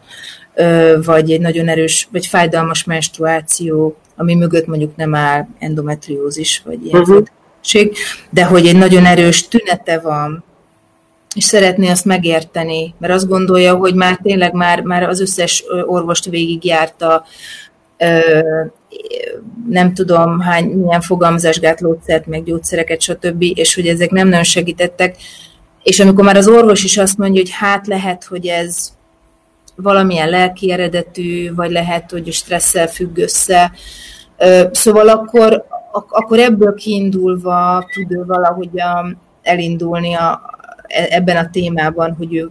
vagy egy nagyon erős, vagy fájdalmas menstruáció, ami mögött mondjuk nem áll endometriózis, vagy ilyen uh-huh. de hogy egy nagyon erős tünete van, és szeretné azt megérteni, mert azt gondolja, hogy már tényleg már, már az összes orvost végigjárta, nem tudom hány, milyen fogalmazásgátlószert, meg gyógyszereket, stb., és hogy ezek nem nagyon segítettek, és amikor már az orvos is azt mondja, hogy hát lehet, hogy ez valamilyen lelki eredetű, vagy lehet, hogy stresszel függ össze, szóval akkor, akkor ebből kiindulva tud ő valahogy elindulni a, e, ebben a témában, hogy ő,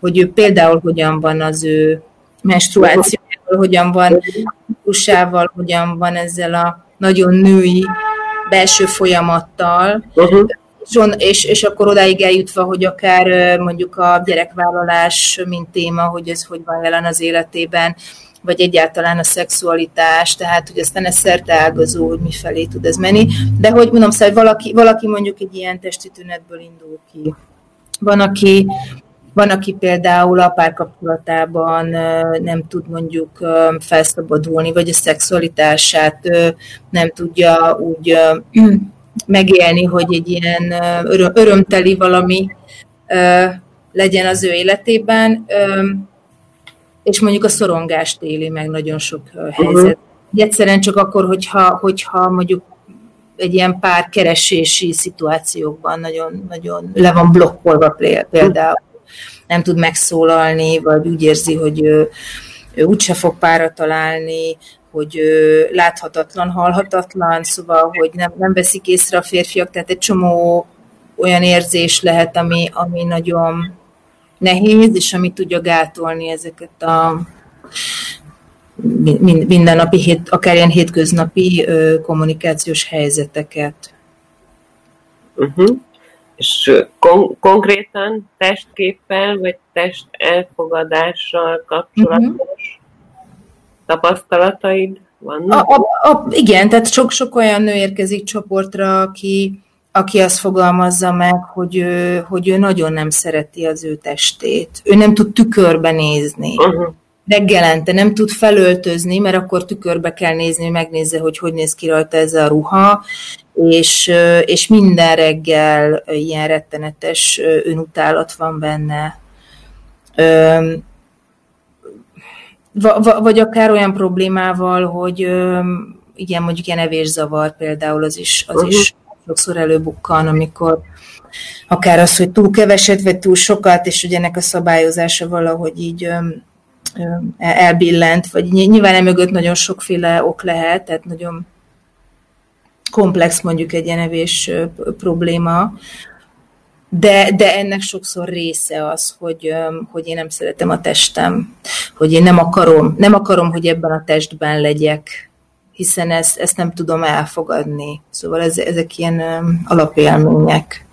hogy ő például hogyan van az ő menstruációjával, hogyan van ciklusával, hogyan van ezzel a nagyon női belső folyamattal, uh-huh. és, és akkor odáig eljutva, hogy akár mondjuk a gyerekvállalás, mint téma, hogy ez hogy van jelen az életében, vagy egyáltalán a szexualitás, tehát hogy aztán ez szerte ágazó, hogy mifelé tud ez menni, de hogy mondom, szóval valaki, valaki mondjuk egy ilyen testi tünetből indul ki. Van, aki van, aki például a párkapcsolatában nem tud mondjuk felszabadulni, vagy a szexualitását nem tudja úgy (clears throat) megélni, hogy egy ilyen örömteli valami legyen az ő életében, és mondjuk a szorongást éli meg nagyon sok helyzet. Uh-huh. Egyszerűen csak akkor, hogyha, hogyha mondjuk egy ilyen pár keresési szituációkban nagyon, nagyon le van blokkolva például nem tud megszólalni, vagy úgy érzi, hogy ő, ő úgyse fog pára találni, hogy ő láthatatlan, halhatatlan, szóval, hogy nem, nem veszik észre a férfiak, tehát egy csomó olyan érzés lehet, ami, ami nagyon nehéz, és ami tudja gátolni ezeket a mindennapi, akár ilyen hétköznapi kommunikációs helyzeteket. Uh-huh. És kon- konkrétan testképpel, vagy test elfogadással kapcsolatos uh-huh. tapasztalataid vannak? A, a, a, igen, tehát sok-sok olyan nő érkezik csoportra, aki, aki azt fogalmazza meg, hogy ő, hogy ő nagyon nem szereti az ő testét. Ő nem tud tükörbe nézni. Uh-huh. Reggelente nem tud felöltözni, mert akkor tükörbe kell nézni, hogy megnézze, hogy hogy néz ki rajta ez a ruha, és, és minden reggel ilyen rettenetes önutálat van benne. Vagy akár olyan problémával, hogy igen, mondjuk ilyen evészavar például, az is, az is sokszor előbukkan, amikor akár az, hogy túl keveset, vagy túl sokat, és ugye ennek a szabályozása valahogy így elbillent, vagy nyilván emögött nagyon sokféle ok lehet, tehát nagyon komplex mondjuk egy evés probléma, de, de ennek sokszor része az, hogy, hogy én nem szeretem a testem, hogy én nem akarom, nem akarom, hogy ebben a testben legyek, hiszen ezt, ezt nem tudom elfogadni. Szóval ez, ezek ilyen alapélmények.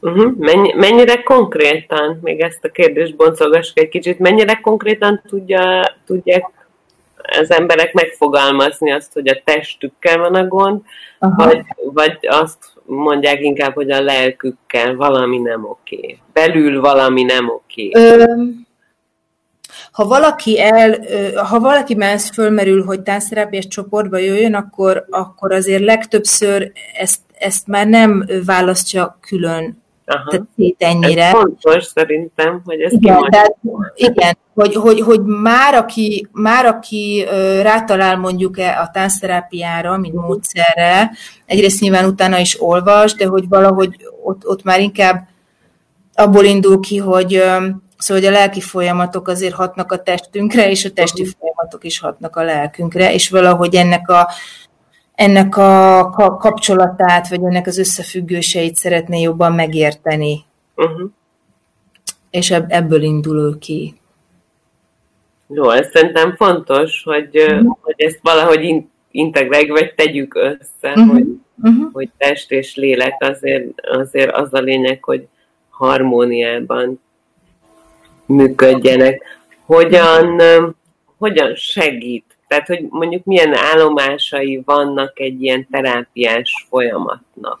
Uh-huh. Mennyi, mennyire konkrétan, még ezt a kérdést boncolgassuk egy kicsit, mennyire konkrétan tudja, tudják az emberek megfogalmazni azt, hogy a testükkel van a gond, vagy, vagy azt mondják inkább, hogy a lelkükkel valami nem oké. Belül valami nem oké. Ha valaki el, ha valaki más fölmerül, hogy táncterápiás csoportba jöjjön, akkor, akkor azért legtöbbször ezt, ezt már nem választja külön Aha. Tehát ennyire. Ez fontos szerintem, hogy ezt igen, tehát, igen, hogy, hogy, hogy már aki, már aki rátalál mondjuk a táncterápiára, mint módszerre, egyrészt nyilván utána is olvas, de hogy valahogy ott, ott már inkább abból indul ki, hogy Szóval, hogy a lelki folyamatok azért hatnak a testünkre, és a testi folyamatok is hatnak a lelkünkre, és valahogy ennek a, ennek a kapcsolatát, vagy ennek az összefüggőseit szeretné jobban megérteni. Uh-huh. és ebből indul ő ki. Jó, ez szerintem fontos, hogy, uh-huh. hogy ezt valahogy integráljuk, vagy tegyük össze, uh-huh. hogy, uh-huh. hogy test és lélek azért, azért az a lényeg, hogy harmóniában működjenek. Hogyan, hogyan segít? Tehát, hogy mondjuk milyen állomásai vannak egy ilyen terápiás folyamatnak?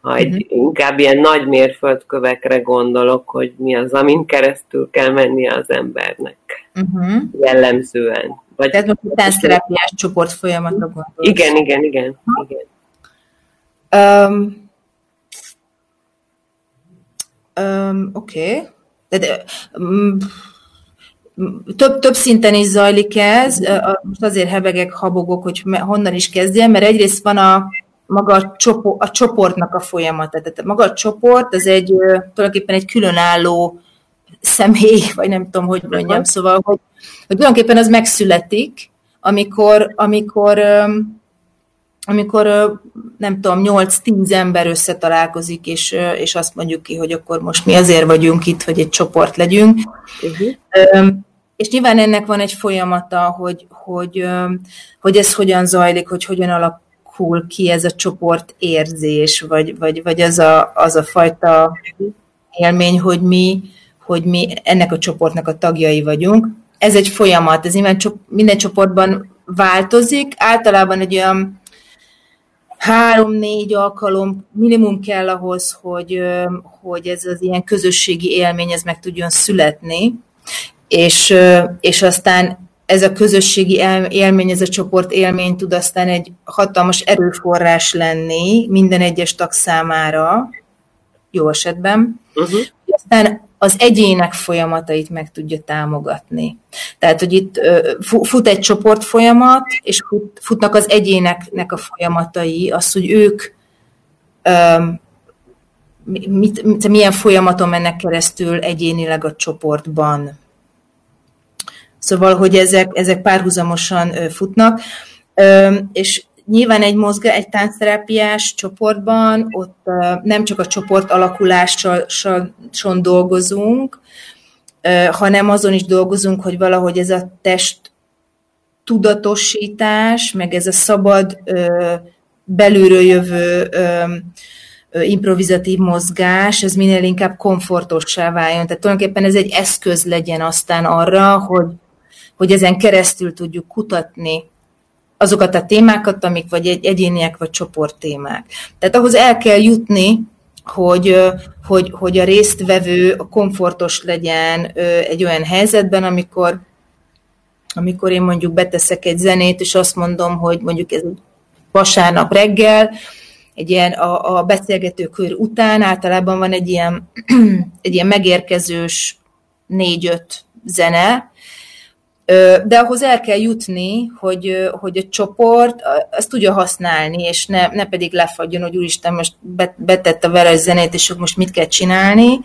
Ha egy, uh-huh. inkább ilyen nagy mérföldkövekre gondolok, hogy mi az, amin keresztül kell mennie az embernek. Uh-huh. Jellemzően. Vagy Tehát most a táncterápiás csoport folyamatra gondolsz. Igen, igen, igen. igen. Um, um, Oké. Okay. um, több, több szinten is zajlik ez, most azért hebegek, habogok, hogy honnan is kezdjem, mert egyrészt van a maga a, csoport, a csoportnak a folyamata. Tehát maga a csoport, az egy tulajdonképpen egy különálló személy, (laughs) vagy nem tudom, hogy mondjam, szóval, hogy, hogy tulajdonképpen az megszületik, amikor, amikor, amikor nem tudom, 8-10 ember összetalálkozik, és, és azt mondjuk ki, hogy akkor most mi azért vagyunk itt, hogy egy csoport legyünk. Uh-huh. És nyilván ennek van egy folyamata, hogy, hogy, hogy ez hogyan zajlik, hogy hogyan alakul ki ez a csoport érzés, vagy, vagy, vagy az, a, az a fajta élmény, hogy mi, hogy mi ennek a csoportnak a tagjai vagyunk. Ez egy folyamat, ez minden csoportban változik, általában egy olyan három-négy alkalom minimum kell ahhoz, hogy, hogy ez az ilyen közösségi élmény ez meg tudjon születni, és, és aztán ez a közösségi élmény, ez a csoport élmény tud aztán egy hatalmas erőforrás lenni minden egyes tag számára, jó esetben. Uh-huh. Aztán az egyének folyamatait meg tudja támogatni. Tehát, hogy itt fut egy csoport folyamat, és fut, futnak az egyéneknek a folyamatai, az, hogy ők mit, mit, milyen folyamaton mennek keresztül egyénileg a csoportban. Szóval, hogy ezek, ezek párhuzamosan futnak, és nyilván egy mozga, egy táncterápiás csoportban, ott nem csak a csoport alakuláson dolgozunk, hanem azon is dolgozunk, hogy valahogy ez a test tudatosítás, meg ez a szabad, belülről jövő improvizatív mozgás, ez minél inkább komfortossá váljon. Tehát tulajdonképpen ez egy eszköz legyen aztán arra, hogy, hogy ezen keresztül tudjuk kutatni azokat a témákat, amik vagy egy egyéniek, vagy csoporttémák. Tehát ahhoz el kell jutni, hogy, hogy, hogy a résztvevő komfortos legyen egy olyan helyzetben, amikor, amikor én mondjuk beteszek egy zenét, és azt mondom, hogy mondjuk ez vasárnap reggel, egy ilyen a, a beszélgetőkör után általában van egy ilyen, (clears throat) egy ilyen megérkezős négy-öt zene, de ahhoz el kell jutni, hogy, hogy a csoport azt tudja használni, és ne, ne pedig lefagyjon, hogy úristen, most betett a veres zenét, és most mit kell csinálni.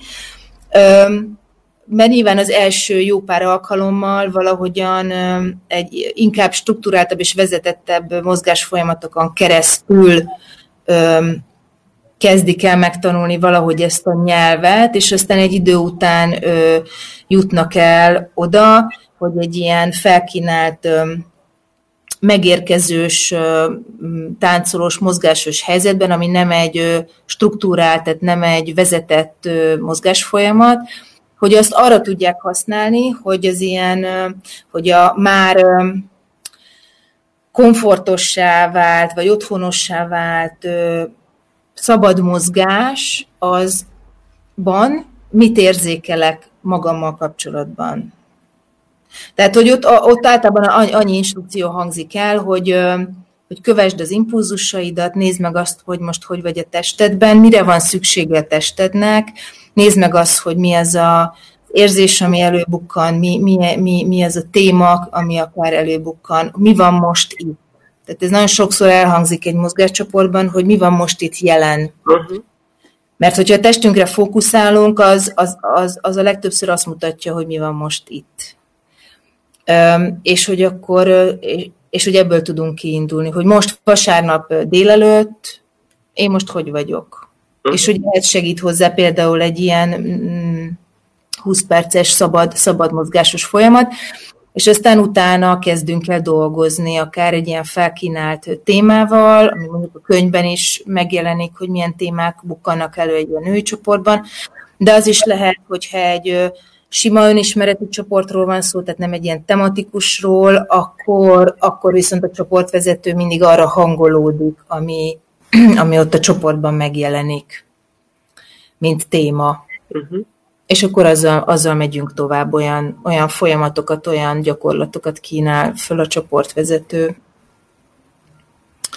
Mert nyilván az első jó pár alkalommal valahogyan egy inkább struktúráltabb és vezetettebb mozgásfolyamatokon keresztül kezdik el megtanulni valahogy ezt a nyelvet, és aztán egy idő után jutnak el oda, hogy egy ilyen felkínált megérkezős, táncolós, mozgásos helyzetben, ami nem egy struktúrált, tehát nem egy vezetett mozgásfolyamat, hogy azt arra tudják használni, hogy az ilyen, hogy a már komfortossá vált, vagy otthonossá vált szabad mozgás azban mit érzékelek magammal kapcsolatban. Tehát, hogy ott, ott általában annyi instrukció hangzik el, hogy, hogy kövesd az impulzusaidat, nézd meg azt, hogy most hogy vagy a testedben, mire van szüksége a testednek, nézd meg azt, hogy mi az a érzés, ami előbukkan, mi, mi, mi, mi az a téma, ami akár előbukkan, mi van most itt. Tehát ez nagyon sokszor elhangzik egy mozgáscsoportban, hogy mi van most itt jelen. Uh-huh. Mert hogyha a testünkre fókuszálunk, az, az, az, az a legtöbbször azt mutatja, hogy mi van most itt és hogy akkor, és hogy ebből tudunk kiindulni, hogy most vasárnap délelőtt én most hogy vagyok. Uh-huh. És hogy ez segít hozzá például egy ilyen mm, 20 perces szabad, szabad mozgásos folyamat, és aztán utána kezdünk el dolgozni, akár egy ilyen felkínált témával, ami mondjuk a könyvben is megjelenik, hogy milyen témák bukkannak elő egy ilyen női csoportban, de az is lehet, hogyha egy sima önismereti csoportról van szó, tehát nem egy ilyen tematikusról, akkor, akkor viszont a csoportvezető mindig arra hangolódik, ami, (clears throat) ami ott a csoportban megjelenik, mint téma. Uh-huh. És akkor azzal, azzal megyünk tovább, olyan, olyan folyamatokat, olyan gyakorlatokat kínál föl a csoportvezető.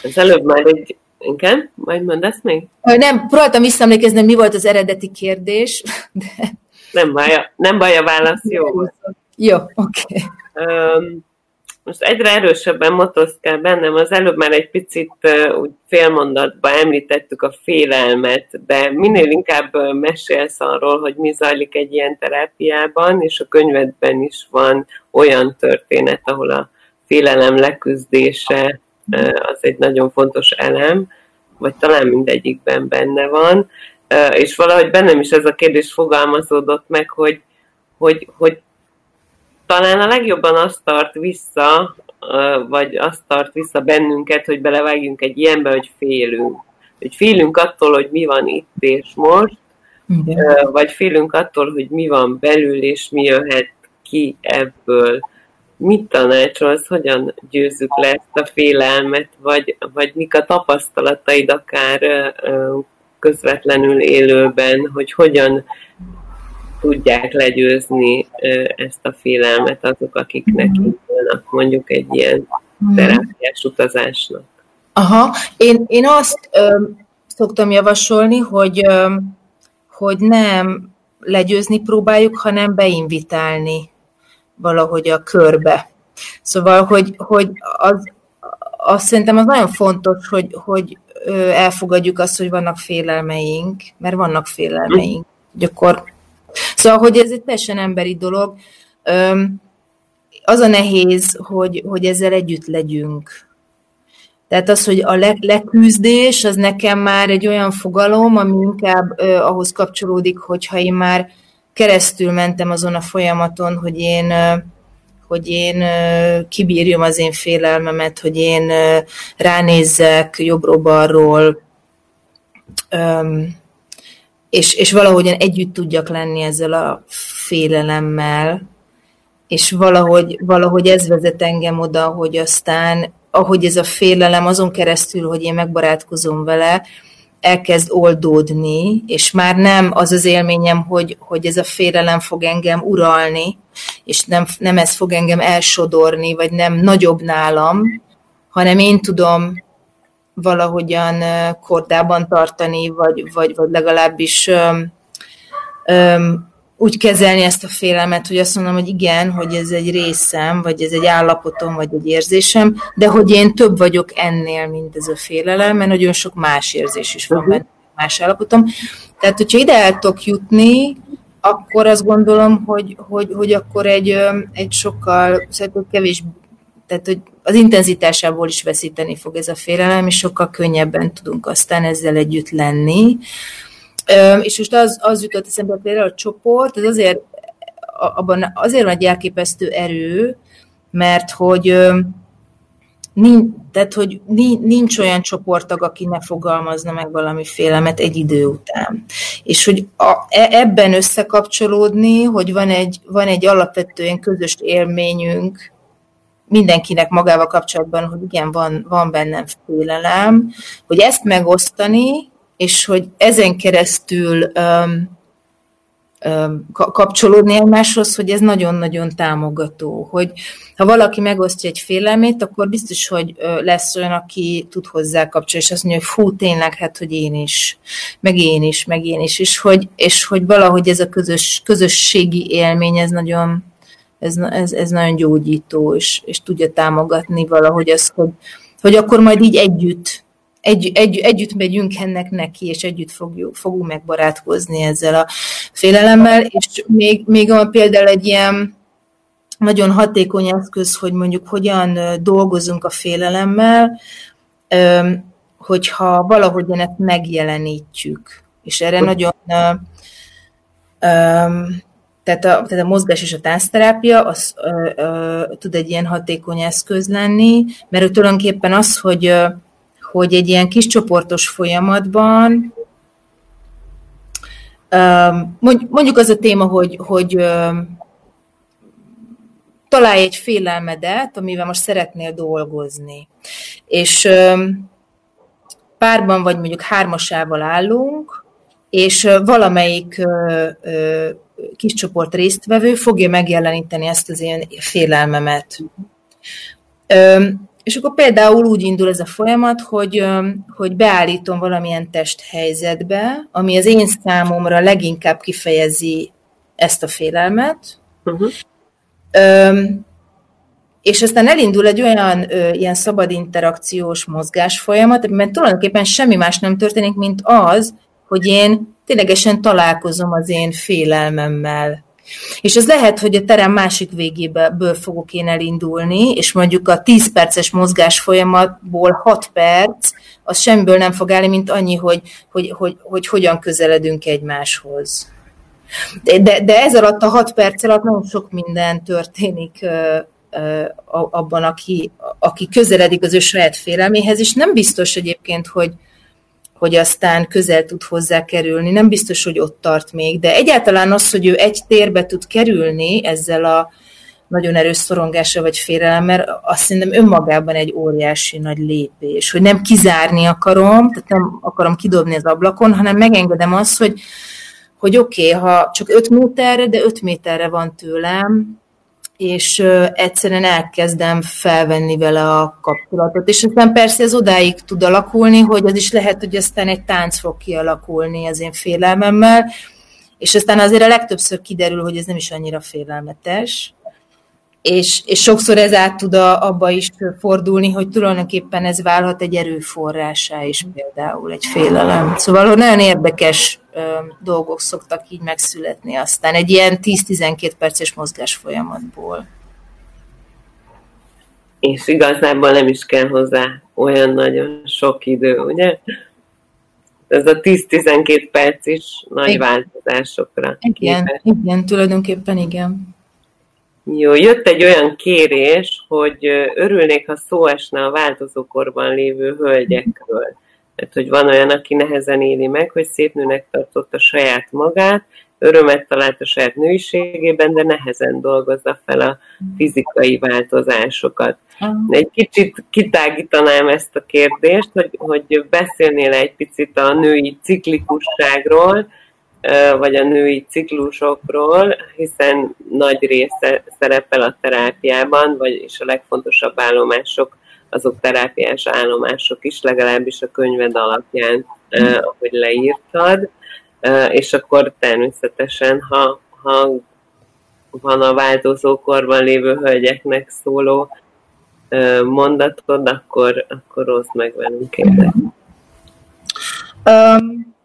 Ez előbb már egy igen, majd mondasz még? Nem, próbáltam visszaemlékezni, mi volt az eredeti kérdés. (laughs) De... Nem baj, nem baj a válasz, jó. Jó, oké. Okay. most egyre erősebben motoszkál bennem, az előbb már egy picit úgy félmondatban említettük a félelmet, de minél inkább mesélsz arról, hogy mi zajlik egy ilyen terápiában, és a könyvedben is van olyan történet, ahol a félelem leküzdése az egy nagyon fontos elem, vagy talán mindegyikben benne van, és valahogy bennem is ez a kérdés fogalmazódott meg, hogy, hogy, hogy talán a legjobban azt tart vissza, vagy azt tart vissza bennünket, hogy belevágjunk egy ilyenbe, hogy félünk. Hogy félünk attól, hogy mi van itt és most, Igen. vagy félünk attól, hogy mi van belül, és mi jöhet ki ebből mit tanácsolsz, hogyan győzzük le ezt a félelmet, vagy, vagy mik a tapasztalataid akár közvetlenül élőben, hogy hogyan tudják legyőzni ezt a félelmet azok, akiknek mhm. indulnak mondjuk egy ilyen mhm. terápiás utazásnak. Aha, én, én azt ö, szoktam javasolni, hogy, ö, hogy nem legyőzni próbáljuk, hanem beinvitálni valahogy a körbe. Szóval, hogy, hogy az, azt szerintem az nagyon fontos, hogy, hogy elfogadjuk azt, hogy vannak félelmeink, mert vannak félelmeink. Hogy akkor... Szóval, hogy ez egy teljesen emberi dolog. Az a nehéz, hogy, hogy ezzel együtt legyünk. Tehát az, hogy a le, leküzdés, az nekem már egy olyan fogalom, ami inkább uh, ahhoz kapcsolódik, hogyha én már keresztül mentem azon a folyamaton, hogy én hogy én kibírjam az én félelmemet, hogy én ránézzek jobbról-balról, és, és valahogyan együtt tudjak lenni ezzel a félelemmel, és valahogy, valahogy ez vezet engem oda, hogy aztán, ahogy ez a félelem azon keresztül, hogy én megbarátkozom vele, elkezd oldódni, és már nem az az élményem, hogy, hogy ez a félelem fog engem uralni, és nem, nem ez fog engem elsodorni, vagy nem nagyobb nálam, hanem én tudom valahogyan kordában tartani, vagy, vagy, vagy legalábbis öm, öm, úgy kezelni ezt a félelmet, hogy azt mondom, hogy igen, hogy ez egy részem, vagy ez egy állapotom, vagy egy érzésem, de hogy én több vagyok ennél, mint ez a félelem, mert nagyon sok más érzés is van benne, más állapotom. Tehát, hogyha ide el tudok jutni, akkor azt gondolom, hogy, hogy, hogy akkor egy, egy sokkal, szerintem kevés, tehát hogy az intenzitásából is veszíteni fog ez a félelem, és sokkal könnyebben tudunk aztán ezzel együtt lenni. És most az, az jutott eszembe például a csoport, ez azért, abban azért van egy elképesztő erő, mert hogy nincs, tehát, hogy nincs olyan csoporttag, aki ne fogalmazna meg valami félemet egy idő után. És hogy a, e, ebben összekapcsolódni, hogy van egy, van egy alapvetően közös élményünk, mindenkinek magával kapcsolatban, hogy igen, van, van bennem félelem, hogy ezt megosztani, és hogy ezen keresztül um, um, kapcsolódni egymáshoz, hogy ez nagyon-nagyon támogató, hogy ha valaki megosztja egy félelmét, akkor biztos, hogy lesz olyan, aki tud hozzá kapcsolni, és azt mondja, hogy fú, tényleg, hát, hogy én is, meg én is, meg én is, és hogy, és hogy valahogy ez a közös, közösségi élmény, ez nagyon, ez, ez, ez nagyon gyógyító, és, és tudja támogatni valahogy azt, hogy, hogy akkor majd így együtt egy, egy, együtt megyünk ennek neki, és együtt fogjuk, fogunk megbarátkozni ezzel a félelemmel, és még, még van például egy ilyen nagyon hatékony eszköz, hogy mondjuk hogyan dolgozunk a félelemmel, hogyha valahogyan ezt megjelenítjük. És erre nagyon tehát a, tehát a mozgás és a táncterápia az ö, ö, tud egy ilyen hatékony eszköz lenni, mert tulajdonképpen az, hogy, hogy egy ilyen kis csoportos folyamatban mondjuk az a téma, hogy, hogy találj egy félelmedet, amivel most szeretnél dolgozni. És párban vagy mondjuk hármasával állunk, és valamelyik kis csoport résztvevő fogja megjeleníteni ezt az én félelmemet. És akkor például úgy indul ez a folyamat, hogy, hogy beállítom valamilyen testhelyzetbe, ami az én számomra leginkább kifejezi ezt a félelmet, uh-huh. és aztán elindul egy olyan ö, ilyen szabad interakciós mozgás folyamat, amiben tulajdonképpen semmi más nem történik, mint az, hogy én ténylegesen találkozom az én félelmemmel. És ez lehet, hogy a terem másik végéből fogok én elindulni, és mondjuk a 10 perces mozgás folyamatból 6 perc, az semmiből nem fog állni, mint annyi, hogy, hogy, hogy, hogy hogyan közeledünk egymáshoz. De, de ez alatt a 6 perc alatt nagyon sok minden történik abban, aki, aki közeledik az ő saját félelméhez, és nem biztos egyébként, hogy, hogy aztán közel tud hozzá kerülni. Nem biztos, hogy ott tart még, de egyáltalán az, hogy ő egy térbe tud kerülni ezzel a nagyon erős szorongása vagy félelemmel, azt szerintem önmagában egy óriási nagy lépés, hogy nem kizárni akarom, tehát nem akarom kidobni az ablakon, hanem megengedem azt, hogy, hogy oké, okay, ha csak 5 méterre, de 5 méterre van tőlem, és egyszerűen elkezdem felvenni vele a kapcsolatot. És aztán persze ez odáig tud alakulni, hogy az is lehet, hogy aztán egy tánc fog kialakulni az én félelmemmel, és aztán azért a legtöbbször kiderül, hogy ez nem is annyira félelmetes, és, és sokszor ez át tud a, abba is fordulni, hogy tulajdonképpen ez válhat egy erőforrásá is például, egy félelem. Szóval nagyon érdekes ö, dolgok szoktak így megszületni aztán egy ilyen 10-12 perces mozgás folyamatból. És igazából nem is kell hozzá olyan nagyon sok idő, ugye? Ez a 10-12 perc is nagy igen. változásokra. Igen, képes. igen, tulajdonképpen igen. Jó, jött egy olyan kérés, hogy örülnék, ha szó esne a változókorban lévő hölgyekről. Mert hogy van olyan, aki nehezen éli meg, hogy szép nőnek tartotta saját magát, örömet talált a saját nőiségében, de nehezen dolgozza fel a fizikai változásokat. Egy kicsit kitágítanám ezt a kérdést, hogy, hogy beszélnél egy picit a női ciklikusságról, vagy a női ciklusokról, hiszen nagy része szerepel a terápiában, vagyis a legfontosabb állomások, azok terápiás állomások is, legalábbis a könyved alapján, ahogy leírtad, és akkor természetesen, ha, ha van a változókorban lévő hölgyeknek szóló mondatod, akkor, akkor oszd meg velünk. Um,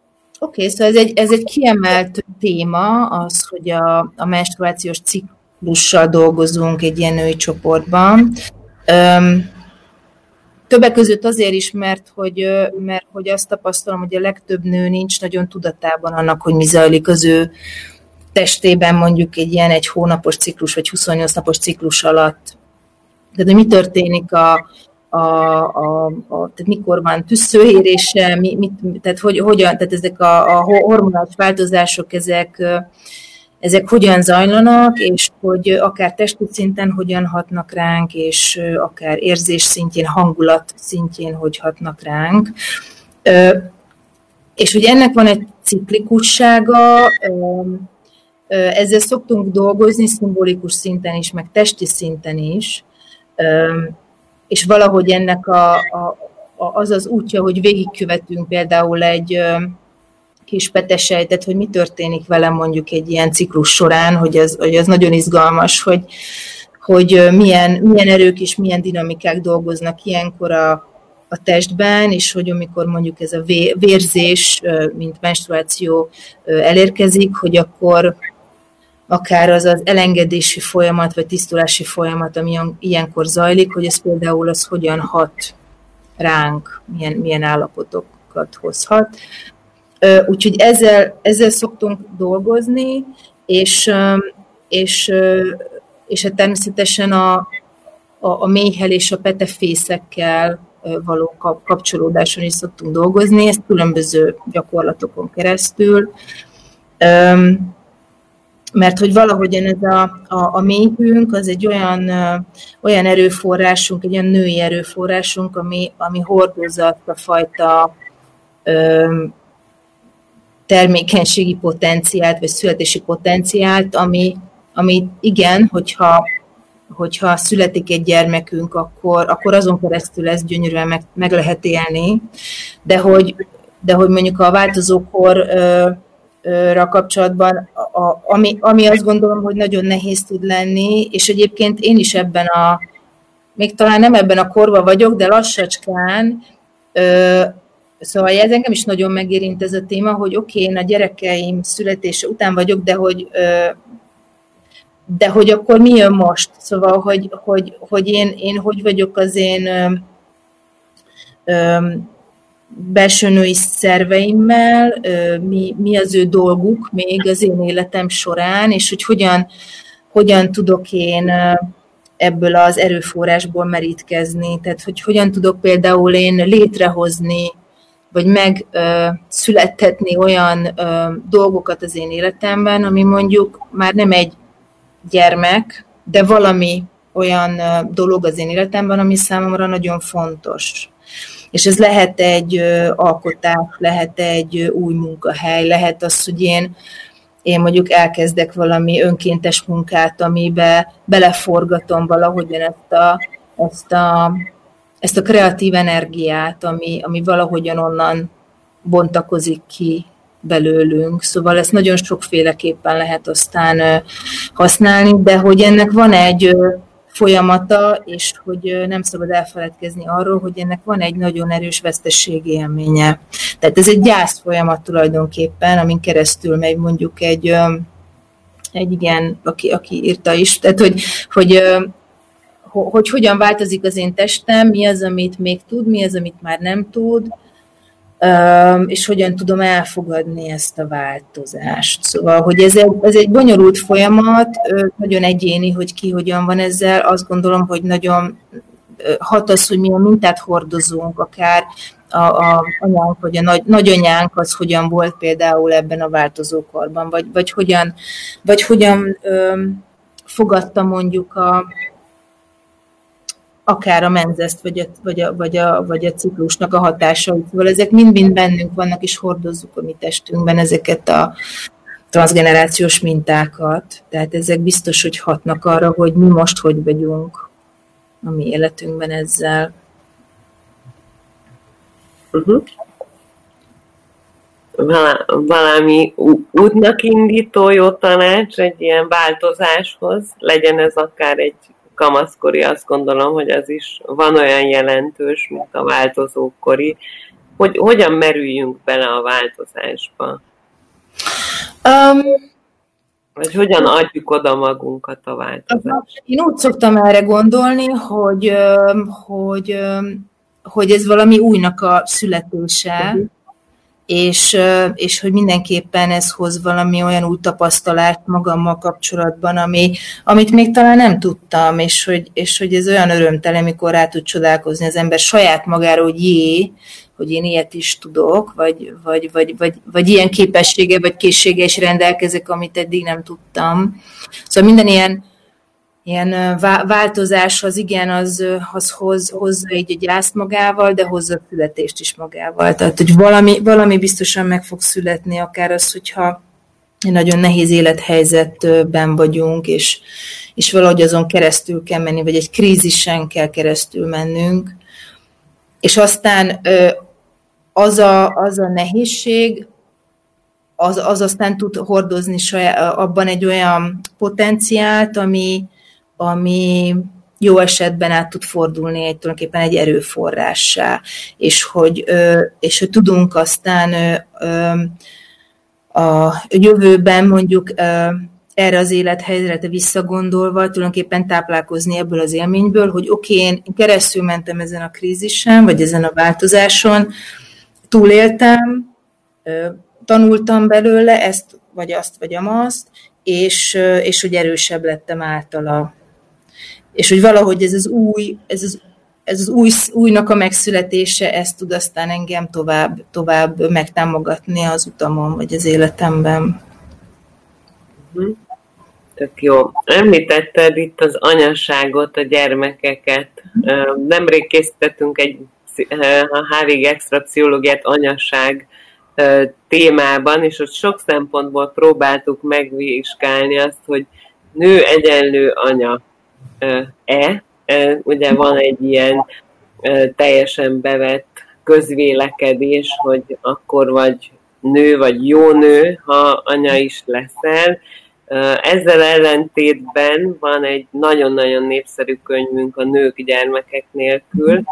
Oké, okay, szóval ez egy, ez egy kiemelt téma, az, hogy a, a menstruációs ciklussal dolgozunk egy ilyen női csoportban. Um, többek között azért is, mert hogy, mert hogy azt tapasztalom, hogy a legtöbb nő nincs nagyon tudatában annak, hogy mi zajlik az ő testében mondjuk egy ilyen egy hónapos ciklus, vagy 28 napos ciklus alatt. Tehát, hogy mi történik a, a, a, a, tehát mikor van tüsszőérése, mi, mit, tehát hogy, hogyan, tehát ezek a, a hormonális változások, ezek, ezek hogyan zajlanak, és hogy akár testi szinten hogyan hatnak ránk, és akár érzés szintjén, hangulat szintjén hogy hatnak ránk. És hogy ennek van egy ciklikussága, ezzel szoktunk dolgozni szimbolikus szinten is, meg testi szinten is, és valahogy ennek a, a, a, az az útja, hogy végigkövetünk például egy kis petesejtet, hogy mi történik velem mondjuk egy ilyen ciklus során, hogy ez, hogy ez nagyon izgalmas, hogy, hogy milyen, milyen erők és milyen dinamikák dolgoznak ilyenkor a, a testben, és hogy amikor mondjuk ez a vérzés, mint menstruáció elérkezik, hogy akkor akár az az elengedési folyamat, vagy tisztulási folyamat, ami ilyenkor zajlik, hogy ez például az hogyan hat ránk, milyen, milyen állapotokat hozhat. Úgyhogy ezzel, ezzel szoktunk dolgozni, és, és, és hát természetesen a, a, a méhel és a petefészekkel való kapcsolódáson is szoktunk dolgozni, ezt különböző gyakorlatokon keresztül, mert hogy valahogyan ez a, a, a méhünk az egy olyan, olyan erőforrásunk, egy olyan női erőforrásunk, ami, ami hordozza azt a fajta termékenységi potenciált, vagy születési potenciált, ami, ami igen, hogyha, hogyha születik egy gyermekünk, akkor, akkor azon keresztül ezt gyönyörűen meg, meg lehet élni, de hogy, de hogy mondjuk a változókorra kapcsolatban, a, ami, ami azt gondolom, hogy nagyon nehéz tud lenni, és egyébként én is ebben a, még talán nem ebben a korban vagyok, de lassacskán Szóval ez engem is nagyon megérint ez a téma, hogy oké, okay, én a gyerekeim születése után vagyok, de hogy de hogy akkor mi jön most? Szóval, hogy, hogy, hogy én, én hogy vagyok az én belső női szerveimmel, mi, mi az ő dolguk még az én életem során, és hogy hogyan, hogyan tudok én ebből az erőforrásból merítkezni. Tehát, hogy hogyan tudok például én létrehozni vagy megszülettetni olyan ö, dolgokat az én életemben, ami mondjuk már nem egy gyermek, de valami olyan ö, dolog az én életemben, ami számomra nagyon fontos. És ez lehet egy alkotás, lehet egy új munkahely, lehet az, hogy én én mondjuk elkezdek valami önkéntes munkát, amibe beleforgatom valahogyan ezt a, ezt a ezt a kreatív energiát, ami, ami valahogyan onnan bontakozik ki belőlünk. Szóval ezt nagyon sokféleképpen lehet aztán használni, de hogy ennek van egy folyamata, és hogy nem szabad elfeledkezni arról, hogy ennek van egy nagyon erős vesztességi élménye. Tehát ez egy gyász folyamat tulajdonképpen, amin keresztül megy mondjuk egy, egy igen, aki, aki írta is, tehát hogy, hogy hogy hogyan változik az én testem, mi az, amit még tud, mi az, amit már nem tud, és hogyan tudom elfogadni ezt a változást. Szóval, hogy ez egy, ez egy bonyolult folyamat, nagyon egyéni, hogy ki hogyan van ezzel, azt gondolom, hogy nagyon hat az, hogy milyen mintát hordozunk, akár a, a anyánk vagy a nagy, nagyanyánk az hogyan volt például ebben a változókorban, vagy, vagy hogyan, vagy hogyan ö, fogadta mondjuk a, akár a menzeszt, vagy a, vagy a, vagy a, vagy a ciklusnak a hatásait. Szóval ezek mind-mind bennünk vannak, és hordozzuk a mi testünkben ezeket a transgenerációs mintákat. Tehát ezek biztos, hogy hatnak arra, hogy mi most hogy vagyunk a mi életünkben ezzel. Uh-huh. Valami útnak indító jó tanács egy ilyen változáshoz, legyen ez akár egy kamaszkori, azt gondolom, hogy az is van olyan jelentős, mint a változókori. Hogy hogyan merüljünk bele a változásba? Um, Vagy hogyan adjuk oda magunkat a változásba? Én úgy szoktam erre gondolni, hogy, hogy, hogy ez valami újnak a születése, uh-huh és, és hogy mindenképpen ez hoz valami olyan új tapasztalást magammal kapcsolatban, ami, amit még talán nem tudtam, és hogy, és hogy ez olyan örömtelen, amikor rá tud csodálkozni az ember saját magára, hogy jé, hogy én ilyet is tudok, vagy, vagy, vagy, vagy, vagy ilyen képessége, vagy készsége is rendelkezek, amit eddig nem tudtam. Szóval minden ilyen ilyen változás az igen, az, az hoz, hozza így a gyász magával, de hozza a születést is magával. Tehát, hogy valami, valami biztosan meg fog születni, akár az, hogyha nagyon nehéz élethelyzetben vagyunk, és, és valahogy azon keresztül kell menni, vagy egy krízisen kell keresztül mennünk. És aztán az a, az a nehézség, az, az aztán tud hordozni saját, abban egy olyan potenciált, ami, ami jó esetben át tud fordulni egy tulajdonképpen egy erőforrássá, és hogy, és hogy tudunk aztán a jövőben mondjuk erre az élethelyzetre visszagondolva tulajdonképpen táplálkozni ebből az élményből, hogy oké, okay, én keresztül mentem ezen a krízisen, vagy ezen a változáson, túléltem, tanultam belőle ezt, vagy azt, vagy amazt, és, és hogy erősebb lettem általa. És hogy valahogy ez az új, ez az, ez az új, újnak a megszületése, ez tud aztán engem tovább, tovább megtámogatni az utamon, vagy az életemben. Mhm. Tök jó. Említetted itt az anyaságot, a gyermekeket. Nemrég készítettünk egy a HVG extra pszichológiát anyaság témában, és ott sok szempontból próbáltuk megvizsgálni azt, hogy nő egyenlő anya-e. Ugye van egy ilyen teljesen bevett közvélekedés, hogy akkor vagy nő, vagy jó nő, ha anya is leszel. Ezzel ellentétben van egy nagyon-nagyon népszerű könyvünk a nők gyermekek nélkül,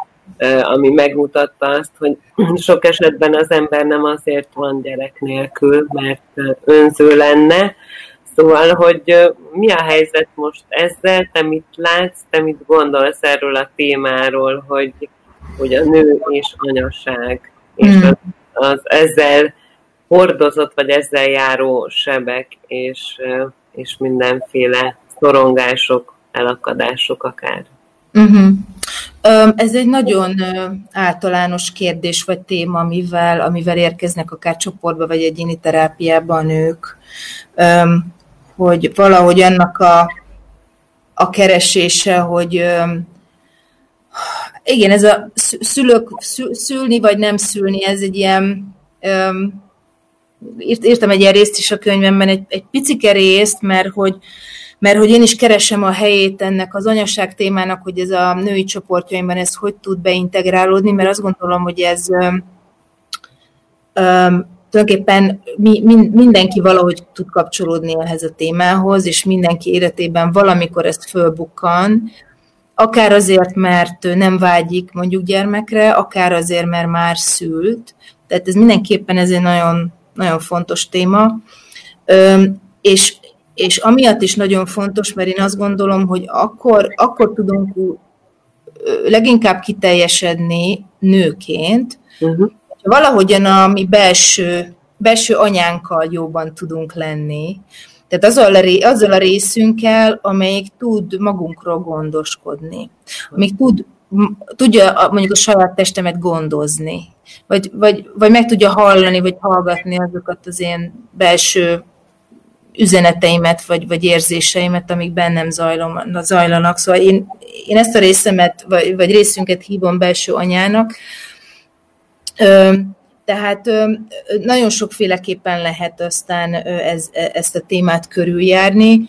ami megmutatta azt, hogy (clears throat) sok esetben az ember nem azért van gyerek nélkül, mert önző lenne. Szóval, hogy mi a helyzet most ezzel, te mit látsz, te mit gondolsz erről a témáról, hogy, hogy a nő és anyaság, és hmm. az, az ezzel hordozott, vagy ezzel járó sebek, és, és mindenféle szorongások, elakadások akár. Uh-huh. Ez egy nagyon általános kérdés vagy téma, amivel, amivel érkeznek akár csoportba vagy egyéni terápiában a nők, hogy valahogy annak a, a keresése, hogy igen, ez a szülők, szülni vagy nem szülni, ez egy ilyen, írtam egy ilyen részt is a könyvemben, egy, egy picike részt, mert hogy mert hogy én is keresem a helyét ennek az anyaság témának, hogy ez a női csoportjaimban ez hogy tud beintegrálódni, mert azt gondolom, hogy ez um, tulajdonképpen mi, mindenki valahogy tud kapcsolódni ehhez a témához, és mindenki életében valamikor ezt fölbukkan, akár azért, mert nem vágyik mondjuk gyermekre, akár azért, mert már szült. Tehát ez mindenképpen ez egy nagyon, nagyon fontos téma. És és amiatt is nagyon fontos, mert én azt gondolom, hogy akkor, akkor tudunk leginkább kiteljesedni nőként, uh-huh. Valahogyan a mi belső, belső anyánkkal jóban tudunk lenni. Tehát azzal a, azzal a részünkkel, amelyik tud magunkról gondoskodni, amelyik tud, tudja mondjuk a saját testemet gondozni, vagy, vagy, vagy meg tudja hallani, vagy hallgatni azokat az én belső üzeneteimet, vagy, vagy érzéseimet, amik bennem zajlom, zajlanak. Szóval én, én ezt a részemet, vagy, vagy részünket hívom belső anyának. Tehát nagyon sokféleképpen lehet aztán ez, ezt a témát körüljárni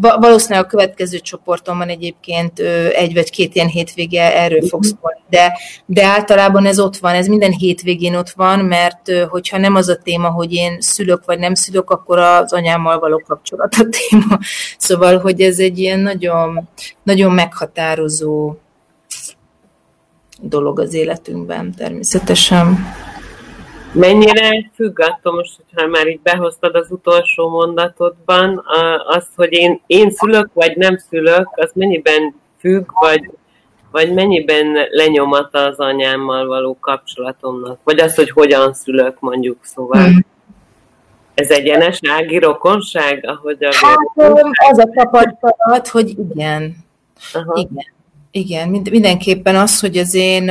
valószínűleg a következő csoportomban egyébként egy vagy két ilyen hétvége erről fog mhm. szólni, de, de általában ez ott van, ez minden hétvégén ott van, mert hogyha nem az a téma, hogy én szülök vagy nem szülök, akkor az anyámmal való kapcsolat a téma. Szóval, hogy ez egy ilyen nagyon, nagyon meghatározó dolog az életünkben természetesen. Mennyire függ attól most, hogyha már így behoztad az utolsó mondatodban, az, hogy én, én szülök vagy nem szülök, az mennyiben függ, vagy, vagy mennyiben lenyomata az anyámmal való kapcsolatomnak? Vagy az, hogy hogyan szülök mondjuk, szóval. Hmm. Ez egyenes ági rokonság, ahogy a hát, az a tapasztalat, hogy igen. Aha. Igen. Igen, mindenképpen az, hogy az én,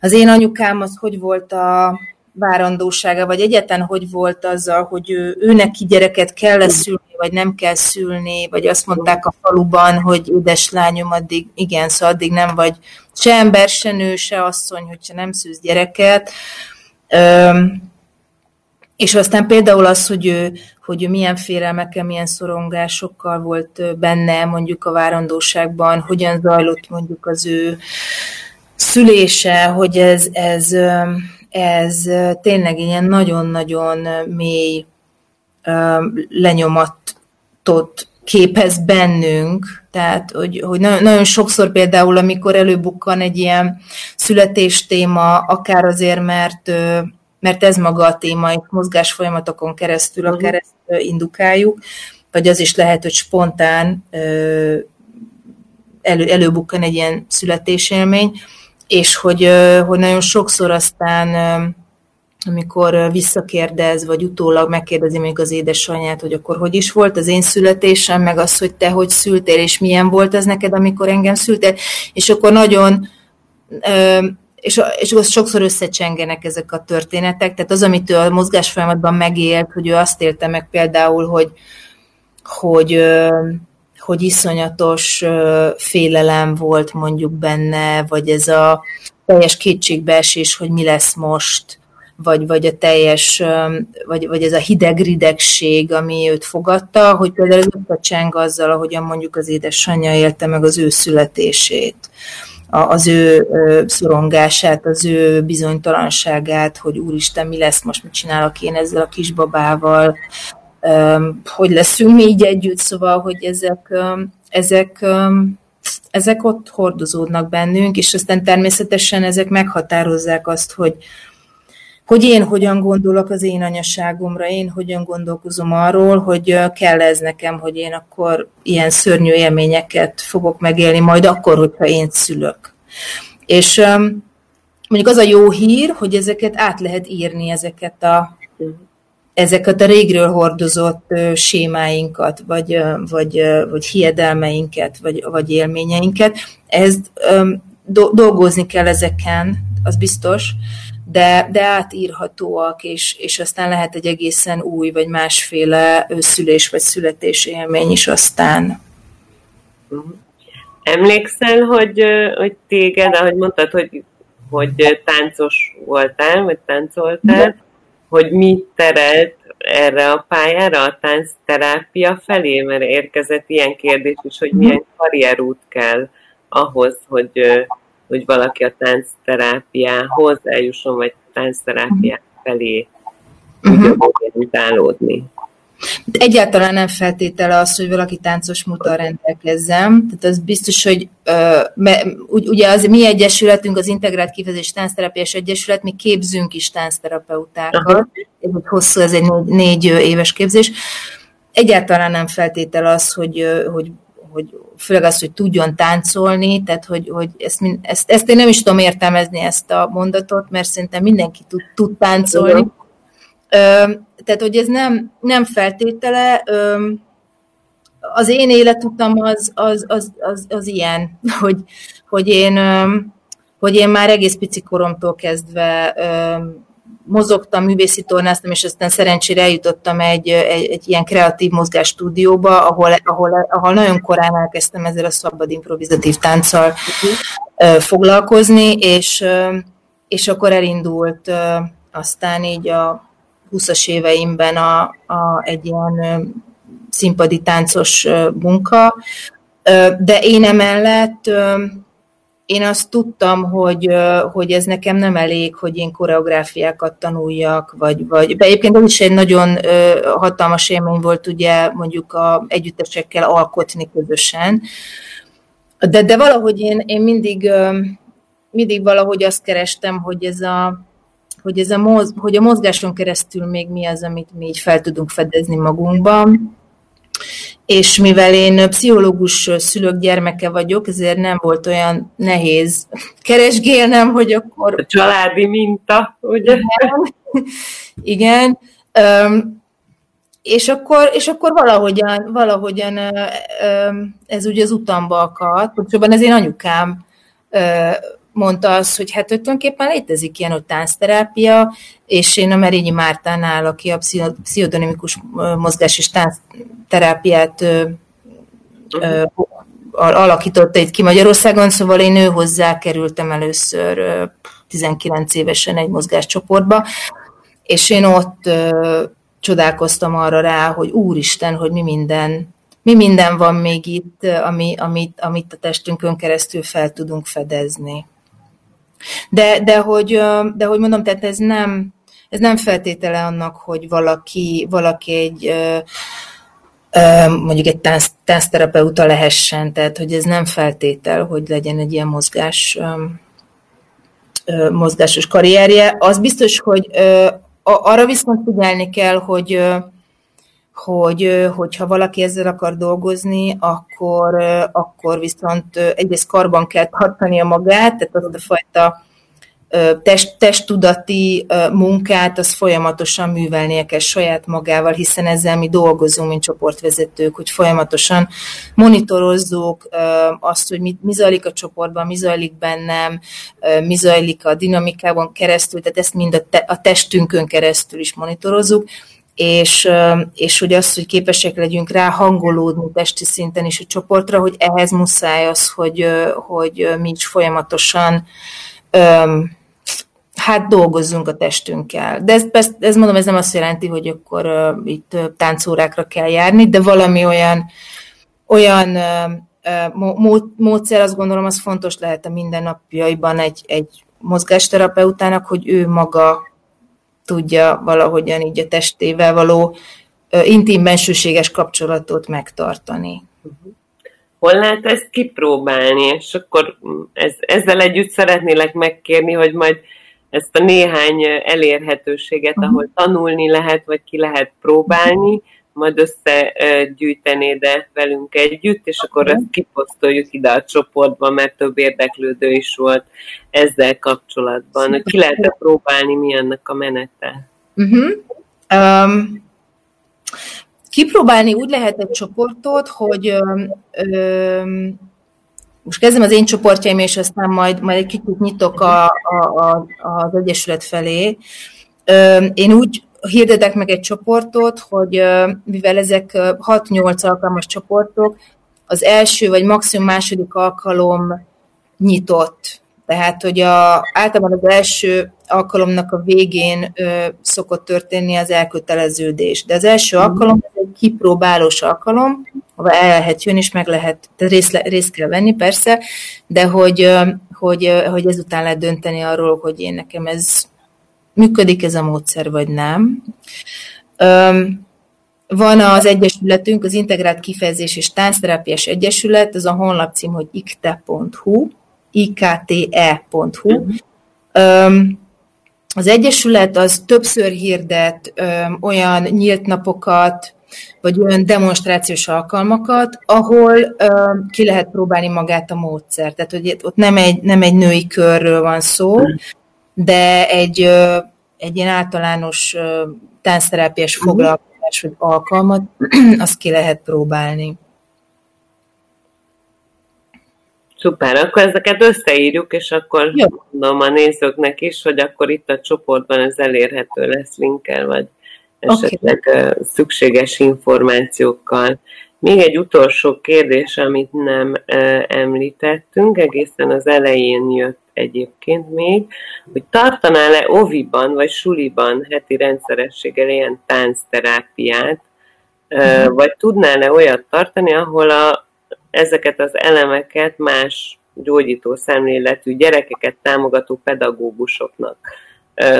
az én anyukám az hogy volt a, várandósága, vagy egyetlen hogy volt azzal, hogy ő, ő neki gyereket kell szülni, vagy nem kell szülni, vagy azt mondták a faluban, hogy lányom, addig, igen, szóval addig nem vagy se ember, se nő, se asszony, hogyha nem szűz gyereket. Üm, és aztán például az, hogy ő, hogy ő milyen félelmekkel, milyen szorongásokkal volt benne mondjuk a várandóságban, hogyan zajlott mondjuk az ő szülése, hogy ez, ez ez tényleg ilyen nagyon-nagyon mély lenyomatot képez bennünk, tehát hogy, hogy nagyon, sokszor például, amikor előbukkan egy ilyen születés téma, akár azért, mert, mert ez maga a téma, egy mozgás folyamatokon keresztül, akár ezt indukáljuk, vagy az is lehet, hogy spontán elő, előbukkan egy ilyen születésélmény, és hogy, hogy nagyon sokszor aztán amikor visszakérdez, vagy utólag megkérdezi még az édesanyját, hogy akkor hogy is volt az én születésem, meg az, hogy te hogy szültél, és milyen volt ez neked, amikor engem szültél, és akkor nagyon és, és sokszor összecsengenek ezek a történetek, tehát az, amit ő a mozgás folyamatban megélt, hogy ő azt élte meg például, hogy, hogy, hogy iszonyatos félelem volt mondjuk benne, vagy ez a teljes kétségbeesés, hogy mi lesz most, vagy, vagy a teljes, vagy, vagy ez a hideg ridegség, ami őt fogadta, hogy például ez összecseng azzal, ahogyan mondjuk az édesanyja élte meg az ő születését az ő szorongását, az ő bizonytalanságát, hogy úristen, mi lesz most, mit csinálok én ezzel a kisbabával, hogy leszünk mi így együtt, szóval, hogy ezek, ezek, ezek ott hordozódnak bennünk, és aztán természetesen ezek meghatározzák azt, hogy, hogy én hogyan gondolok az én anyaságomra, én hogyan gondolkozom arról, hogy kell ez nekem, hogy én akkor ilyen szörnyű élményeket fogok megélni, majd akkor, hogyha én szülök. És mondjuk az a jó hír, hogy ezeket át lehet írni, ezeket a, ezeket a régről hordozott sémáinkat, vagy, vagy, vagy hiedelmeinket, vagy, vagy élményeinket. Ez dolgozni kell ezeken, az biztos, de, de átírhatóak, és, és aztán lehet egy egészen új, vagy másféle szülés vagy születés élmény is aztán. Emlékszel, hogy, hogy téged, ahogy mondtad, hogy, hogy táncos voltál, vagy táncoltál, de. hogy mi terelt erre a pályára, a táncterápia felé, mert érkezett ilyen kérdés is, hogy milyen karrierút kell ahhoz, hogy, hogy valaki a táncterápiához eljusson, vagy táncterápiá felé uh-huh. tudjon Egyáltalán nem feltétele az, hogy valaki táncos múltal rendelkezzem. Tehát az biztos, hogy ugye az mi egyesületünk, az Integrált Kifejezés Táncterápiás Egyesület, mi képzünk is táncterapeutákat. Ez egy hosszú, ez egy négy, négy éves képzés. Egyáltalán nem feltétel az, hogy, hogy hogy főleg az, hogy tudjon táncolni, tehát hogy, hogy ezt, ezt, ezt én nem is tudom értelmezni ezt a mondatot, mert szerintem mindenki tud, tud táncolni. Ö, tehát, hogy ez nem, nem feltétele, ö, az én életutam az, az, az, az, az ilyen, (laughs) hogy, hogy, én, hogy én már egész pici koromtól kezdve mozogtam, művészi tornáztam, és aztán szerencsére eljutottam egy, egy, egy ilyen kreatív mozgás stúdióba, ahol, ahol, ahol nagyon korán elkezdtem ezzel a szabad improvizatív tánccal foglalkozni, és, és akkor elindult aztán így a 20-as éveimben a, a, egy ilyen színpadi táncos munka, de én emellett én azt tudtam, hogy, hogy ez nekem nem elég, hogy én koreográfiákat tanuljak, vagy, vagy de egyébként ez is egy nagyon hatalmas élmény volt ugye mondjuk a együttesekkel alkotni közösen, de, de valahogy én, én mindig, mindig valahogy azt kerestem, hogy ez a, hogy, ez a, moz, hogy a mozgáson keresztül még mi az, amit mi így fel tudunk fedezni magunkban, és mivel én pszichológus szülők gyermeke vagyok, ezért nem volt olyan nehéz keresgélnem, hogy akkor... A családi minta, ugye? Igen. igen. És akkor, és akkor valahogyan, valahogyan ez ugye az utamba akadt, pontosabban ez én anyukám mondta azt, hogy hát tulajdonképpen létezik ilyen, hogy táncterápia, és én a Merényi Mártánál, aki a pszichodinamikus mozgás és táncterápiát alakította itt ki Magyarországon, szóval én ő hozzá kerültem először 19 évesen egy mozgáscsoportba, és én ott csodálkoztam arra rá, hogy úristen, hogy mi minden, mi minden van még itt, ami, amit, amit a testünkön keresztül fel tudunk fedezni. De, de, hogy, de hogy mondom, tehát ez nem, ez nem feltétele annak, hogy valaki, valaki egy mondjuk egy tánc, táncterapeuta lehessen, tehát hogy ez nem feltétel, hogy legyen egy ilyen mozgás, mozgásos karrierje. Az biztos, hogy arra viszont figyelni kell, hogy hogy hogyha valaki ezzel akar dolgozni, akkor, akkor viszont egyrészt karban kell tartania magát, tehát az a fajta test, testtudati munkát, az folyamatosan művelnie kell saját magával, hiszen ezzel mi dolgozunk, mint csoportvezetők, hogy folyamatosan monitorozzuk azt, hogy mi, mi zajlik a csoportban, mi zajlik bennem, mi zajlik a dinamikában keresztül, tehát ezt mind a, te, a testünkön keresztül is monitorozzuk, és, és hogy az, hogy képesek legyünk rá hangolódni testi szinten is a csoportra, hogy ehhez muszáj az, hogy, hogy mi is folyamatosan hát dolgozzunk a testünkkel. De ez, ez, ez mondom, ez nem azt jelenti, hogy akkor itt uh, táncórákra kell járni, de valami olyan, olyan módszer, azt gondolom, az fontos lehet a mindennapjaiban egy, egy mozgásterapeutának, hogy ő maga tudja valahogyan így a testével való intim bensőséges kapcsolatot megtartani. Hol lehet ezt kipróbálni? És akkor ez, ezzel együtt szeretnélek megkérni, hogy majd ezt a néhány elérhetőséget, uh-huh. ahol tanulni lehet, vagy ki lehet próbálni, majd összegyűjtené de velünk együtt, és akkor ezt kiposztoljuk ide a csoportba, mert több érdeklődő is volt ezzel kapcsolatban. Ki lehet próbálni, mi annak a menete? Uh-huh. Um, kipróbálni úgy lehet egy csoportot, hogy um, um, most kezdem az én csoportjaim, és aztán majd, majd egy kicsit nyitok a, a, a, az Egyesület felé. Én úgy hirdetek meg egy csoportot, hogy mivel ezek 6-8 alkalmas csoportok, az első vagy maximum második alkalom nyitott. Tehát, hogy a, általában az első alkalomnak a végén ö, szokott történni az elköteleződés. De az első mhm. alkalom ez egy kipróbálós alkalom, ahol el lehet jönni, és meg lehet, tehát részt, részt kell venni persze, de hogy, hogy, hogy ezután lehet dönteni arról, hogy én nekem ez működik ez a módszer, vagy nem. Van az egyesületünk, az Integrált Kifejezés és Táncterápiás Egyesület, az a honlapcím, hogy ikte.hu, ikte.hu. Uh-huh. Az Egyesület az többször hirdet olyan nyílt napokat, vagy olyan demonstrációs alkalmakat, ahol uh, ki lehet próbálni magát a módszer. Tehát, hogy ott nem egy, nem egy női körről van szó, de egy, egy ilyen általános táncterápiás mhm. foglalkozás, vagy alkalmat, (clears throat) azt ki lehet próbálni. Szuper, akkor ezeket összeírjuk, és akkor Jó. mondom a nézőknek is, hogy akkor itt a csoportban ez elérhető lesz linkkel, vagy esetleg okay. szükséges információkkal. Még egy utolsó kérdés, amit nem említettünk, egészen az elején jött egyébként még, hogy tartanál-e oviban vagy suliban heti rendszerességgel ilyen táncterápiát, mm. vagy tudnál-e olyat tartani, ahol a, ezeket az elemeket más gyógyító szemléletű gyerekeket támogató pedagógusoknak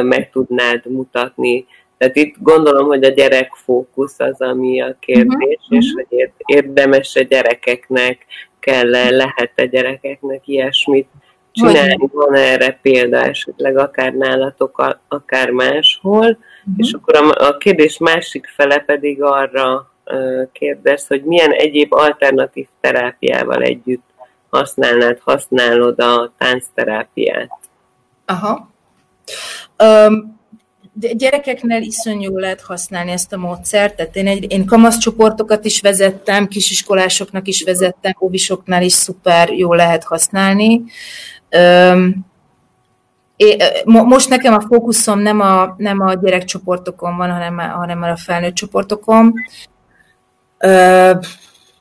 meg tudnád mutatni, tehát itt gondolom, hogy a gyerek fókusz az, ami a kérdés, uh-huh. és hogy érdemes a gyerekeknek, kell -e, lehet a gyerekeknek ilyesmit csinálni, van erre példa esetleg akár nálatok, akár máshol, uh-huh. és akkor a, a kérdés másik fele pedig arra uh, kérdez, hogy milyen egyéb alternatív terápiával együtt használnád, használod a táncterápiát. Aha. Um, gyerekeknél iszonyú lehet használni ezt a módszert, tehát én, egy, én kamaszcsoportokat is vezettem, kisiskolásoknak is vezettem, óvisoknál is szuper jól lehet használni. É, most nekem a fókuszom nem a, nem a gyerekcsoportokon van, hanem, hanem a felnőtt csoportokon. Ö,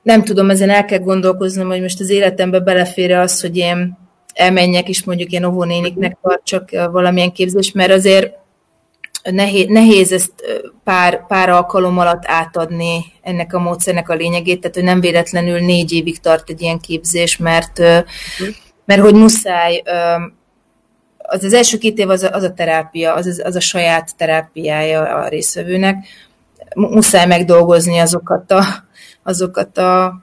nem tudom, ezen el kell gondolkoznom, hogy most az életembe belefér az, hogy én elmenjek is mondjuk én óvónéniknek csak valamilyen képzés, mert azért nehéz, nehéz ezt pár, pár alkalom alatt átadni ennek a módszernek a lényegét, tehát hogy nem véletlenül négy évig tart egy ilyen képzés, mert, mert hogy muszáj, az, az első két év az a, az a terápia, az, az a saját terápiája a részvevőnek, muszáj megdolgozni azokat a, azokat a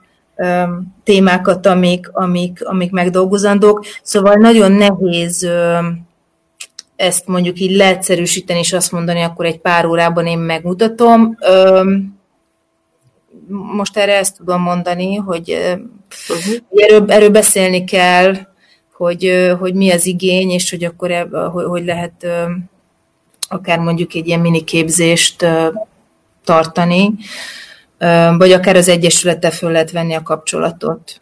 témákat, amik, amik, amik megdolgozandók. Szóval nagyon nehéz ezt mondjuk így leegyszerűsíteni, és azt mondani, akkor egy pár órában én megmutatom. Most erre ezt tudom mondani, hogy erről, erről beszélni kell, hogy, hogy mi az igény, és hogy akkor hogy, hogy lehet akár mondjuk egy ilyen mini képzést tartani, vagy akár az egyesülettel föl lehet venni a kapcsolatot,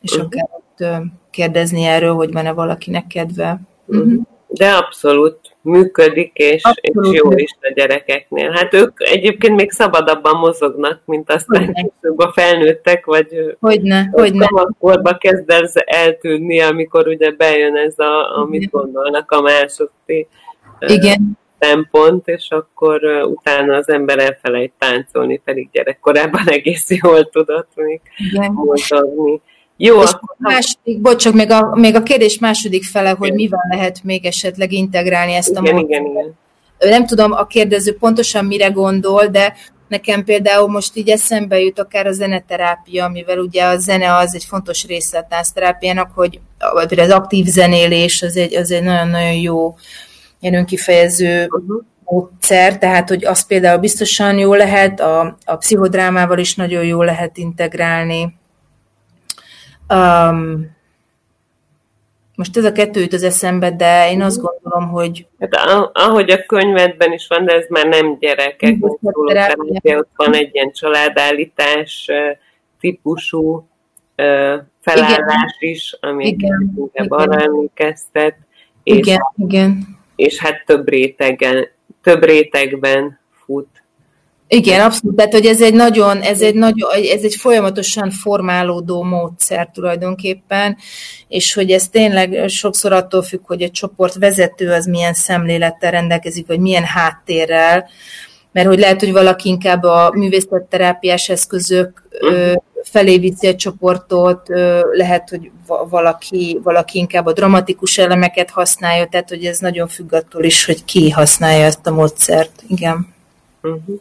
és uh-huh. akár ott kérdezni erről, hogy van-e valakinek kedve. Uh-huh. De abszolút működik, és, abszolút. és jó is a gyerekeknél. Hát ők egyébként még szabadabban mozognak, mint aztán később a felnőttek, vagy hogyne, hogyne. korba kezd ez eltűnni, amikor ugye bejön ez, a, amit gondolnak a második Igen szempont, és akkor utána az ember elfelejt táncolni, pedig gyerekkorában (laughs) egész jól tudott még mozogni. Jó, és akkor... második, bocs, csak még a, még a kérdés második fele, hogy mivel lehet még esetleg integrálni ezt a igen, igen, igen. Nem tudom, a kérdező pontosan mire gondol, de nekem például most így eszembe jut akár a zeneterápia, mivel ugye a zene az egy fontos része a táncterápiának, hogy az aktív zenélés az egy, az egy nagyon-nagyon jó ilyen önkifejező uh-huh. módszer, tehát hogy az például biztosan jó lehet, a, a pszichodrámával is nagyon jó lehet integrálni. Um, most ez a kettő jut az eszembe, de én azt gondolom, hogy... Hát ahogy a könyvedben is van, de ez már nem gyerekek, ott van egy ilyen családállítás típusú felállás igen. is, ami igen. inkább igen. arra emlékeztet. És igen, igen és hát több rétegen, több rétegben fut. Igen, abszolút. Tehát, hogy ez egy nagyon, ez egy nagyon, ez egy folyamatosan formálódó módszer tulajdonképpen, és hogy ez tényleg sokszor attól függ, hogy egy csoport vezető az milyen szemlélettel rendelkezik, vagy milyen háttérrel, mert hogy lehet, hogy valaki inkább a művészetterápiás eszközök uh-huh felé viszi a csoportot, lehet, hogy valaki, valaki inkább a dramatikus elemeket használja, tehát hogy ez nagyon függ attól is, hogy ki használja ezt a módszert. Igen. Uh-huh.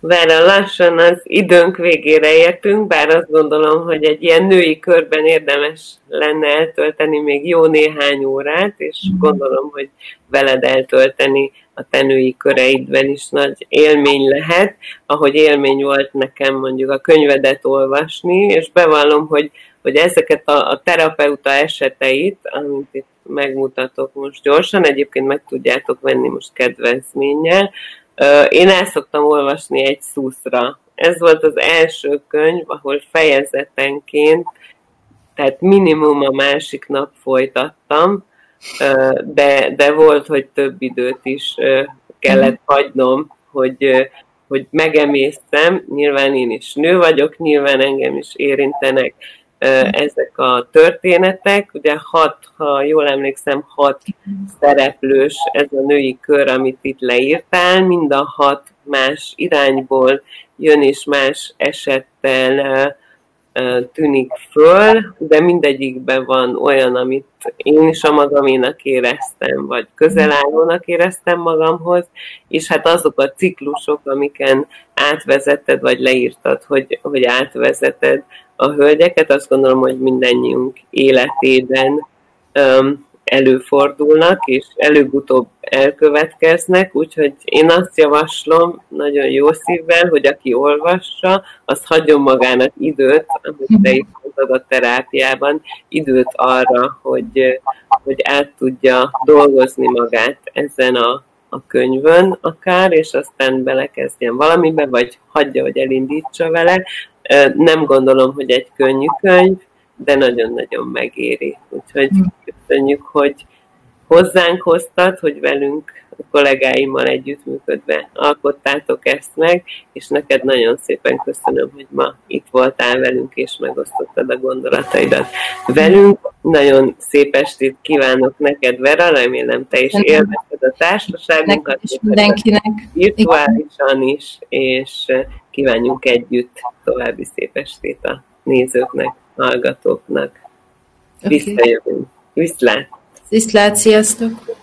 Várra, lassan az időnk végére értünk, bár azt gondolom, hogy egy ilyen női körben érdemes lenne eltölteni még jó néhány órát, és uh-huh. gondolom, hogy veled eltölteni a te női köreidben is nagy élmény lehet, ahogy élmény volt nekem mondjuk a könyvedet olvasni, és bevallom, hogy, hogy ezeket a, a terapeuta eseteit, amit itt megmutatok most gyorsan, egyébként meg tudjátok venni most kedvezménnyel, én el szoktam olvasni egy szuszra. Ez volt az első könyv, ahol fejezetenként, tehát minimum a másik nap folytattam, de, de volt, hogy több időt is kellett mhm. hagynom, hogy, hogy megemésztem. Nyilván én is nő vagyok, nyilván engem is érintenek ezek a történetek. Ugye hat, ha jól emlékszem, hat szereplős ez a női kör, amit itt leírtál, mind a hat más irányból jön és más esettel tűnik föl, de mindegyikben van olyan, amit én is a magaménak éreztem, vagy közelállónak éreztem magamhoz, és hát azok a ciklusok, amiken átvezetted, vagy leírtad, hogy, hogy átvezeted a hölgyeket, azt gondolom, hogy mindannyiunk életében um, előfordulnak, és előbb-utóbb elkövetkeznek, úgyhogy én azt javaslom nagyon jó szívvel, hogy aki olvassa, az hagyjon magának időt, amit te itt mondtad a terápiában, időt arra, hogy, hogy át tudja dolgozni magát ezen a, a könyvön akár, és aztán belekezdjen valamibe, vagy hagyja, hogy elindítsa vele. Nem gondolom, hogy egy könnyű könyv, de nagyon-nagyon megéri. Úgyhogy hm. köszönjük, hogy hozzánk hoztad, hogy velünk a kollégáimmal együttműködve alkottátok ezt meg, és neked nagyon szépen köszönöm, hogy ma itt voltál velünk, és megosztottad a gondolataidat velünk. Nagyon szép estét kívánok neked, Vera, remélem te is élvezted a társaságunkat. És mindenkinek. Virtuálisan is, és kívánjunk együtt további szép estét a nézőknek hallgatóknak. Okay. Visszajövünk. Viszlát! Viszlát, sziasztok!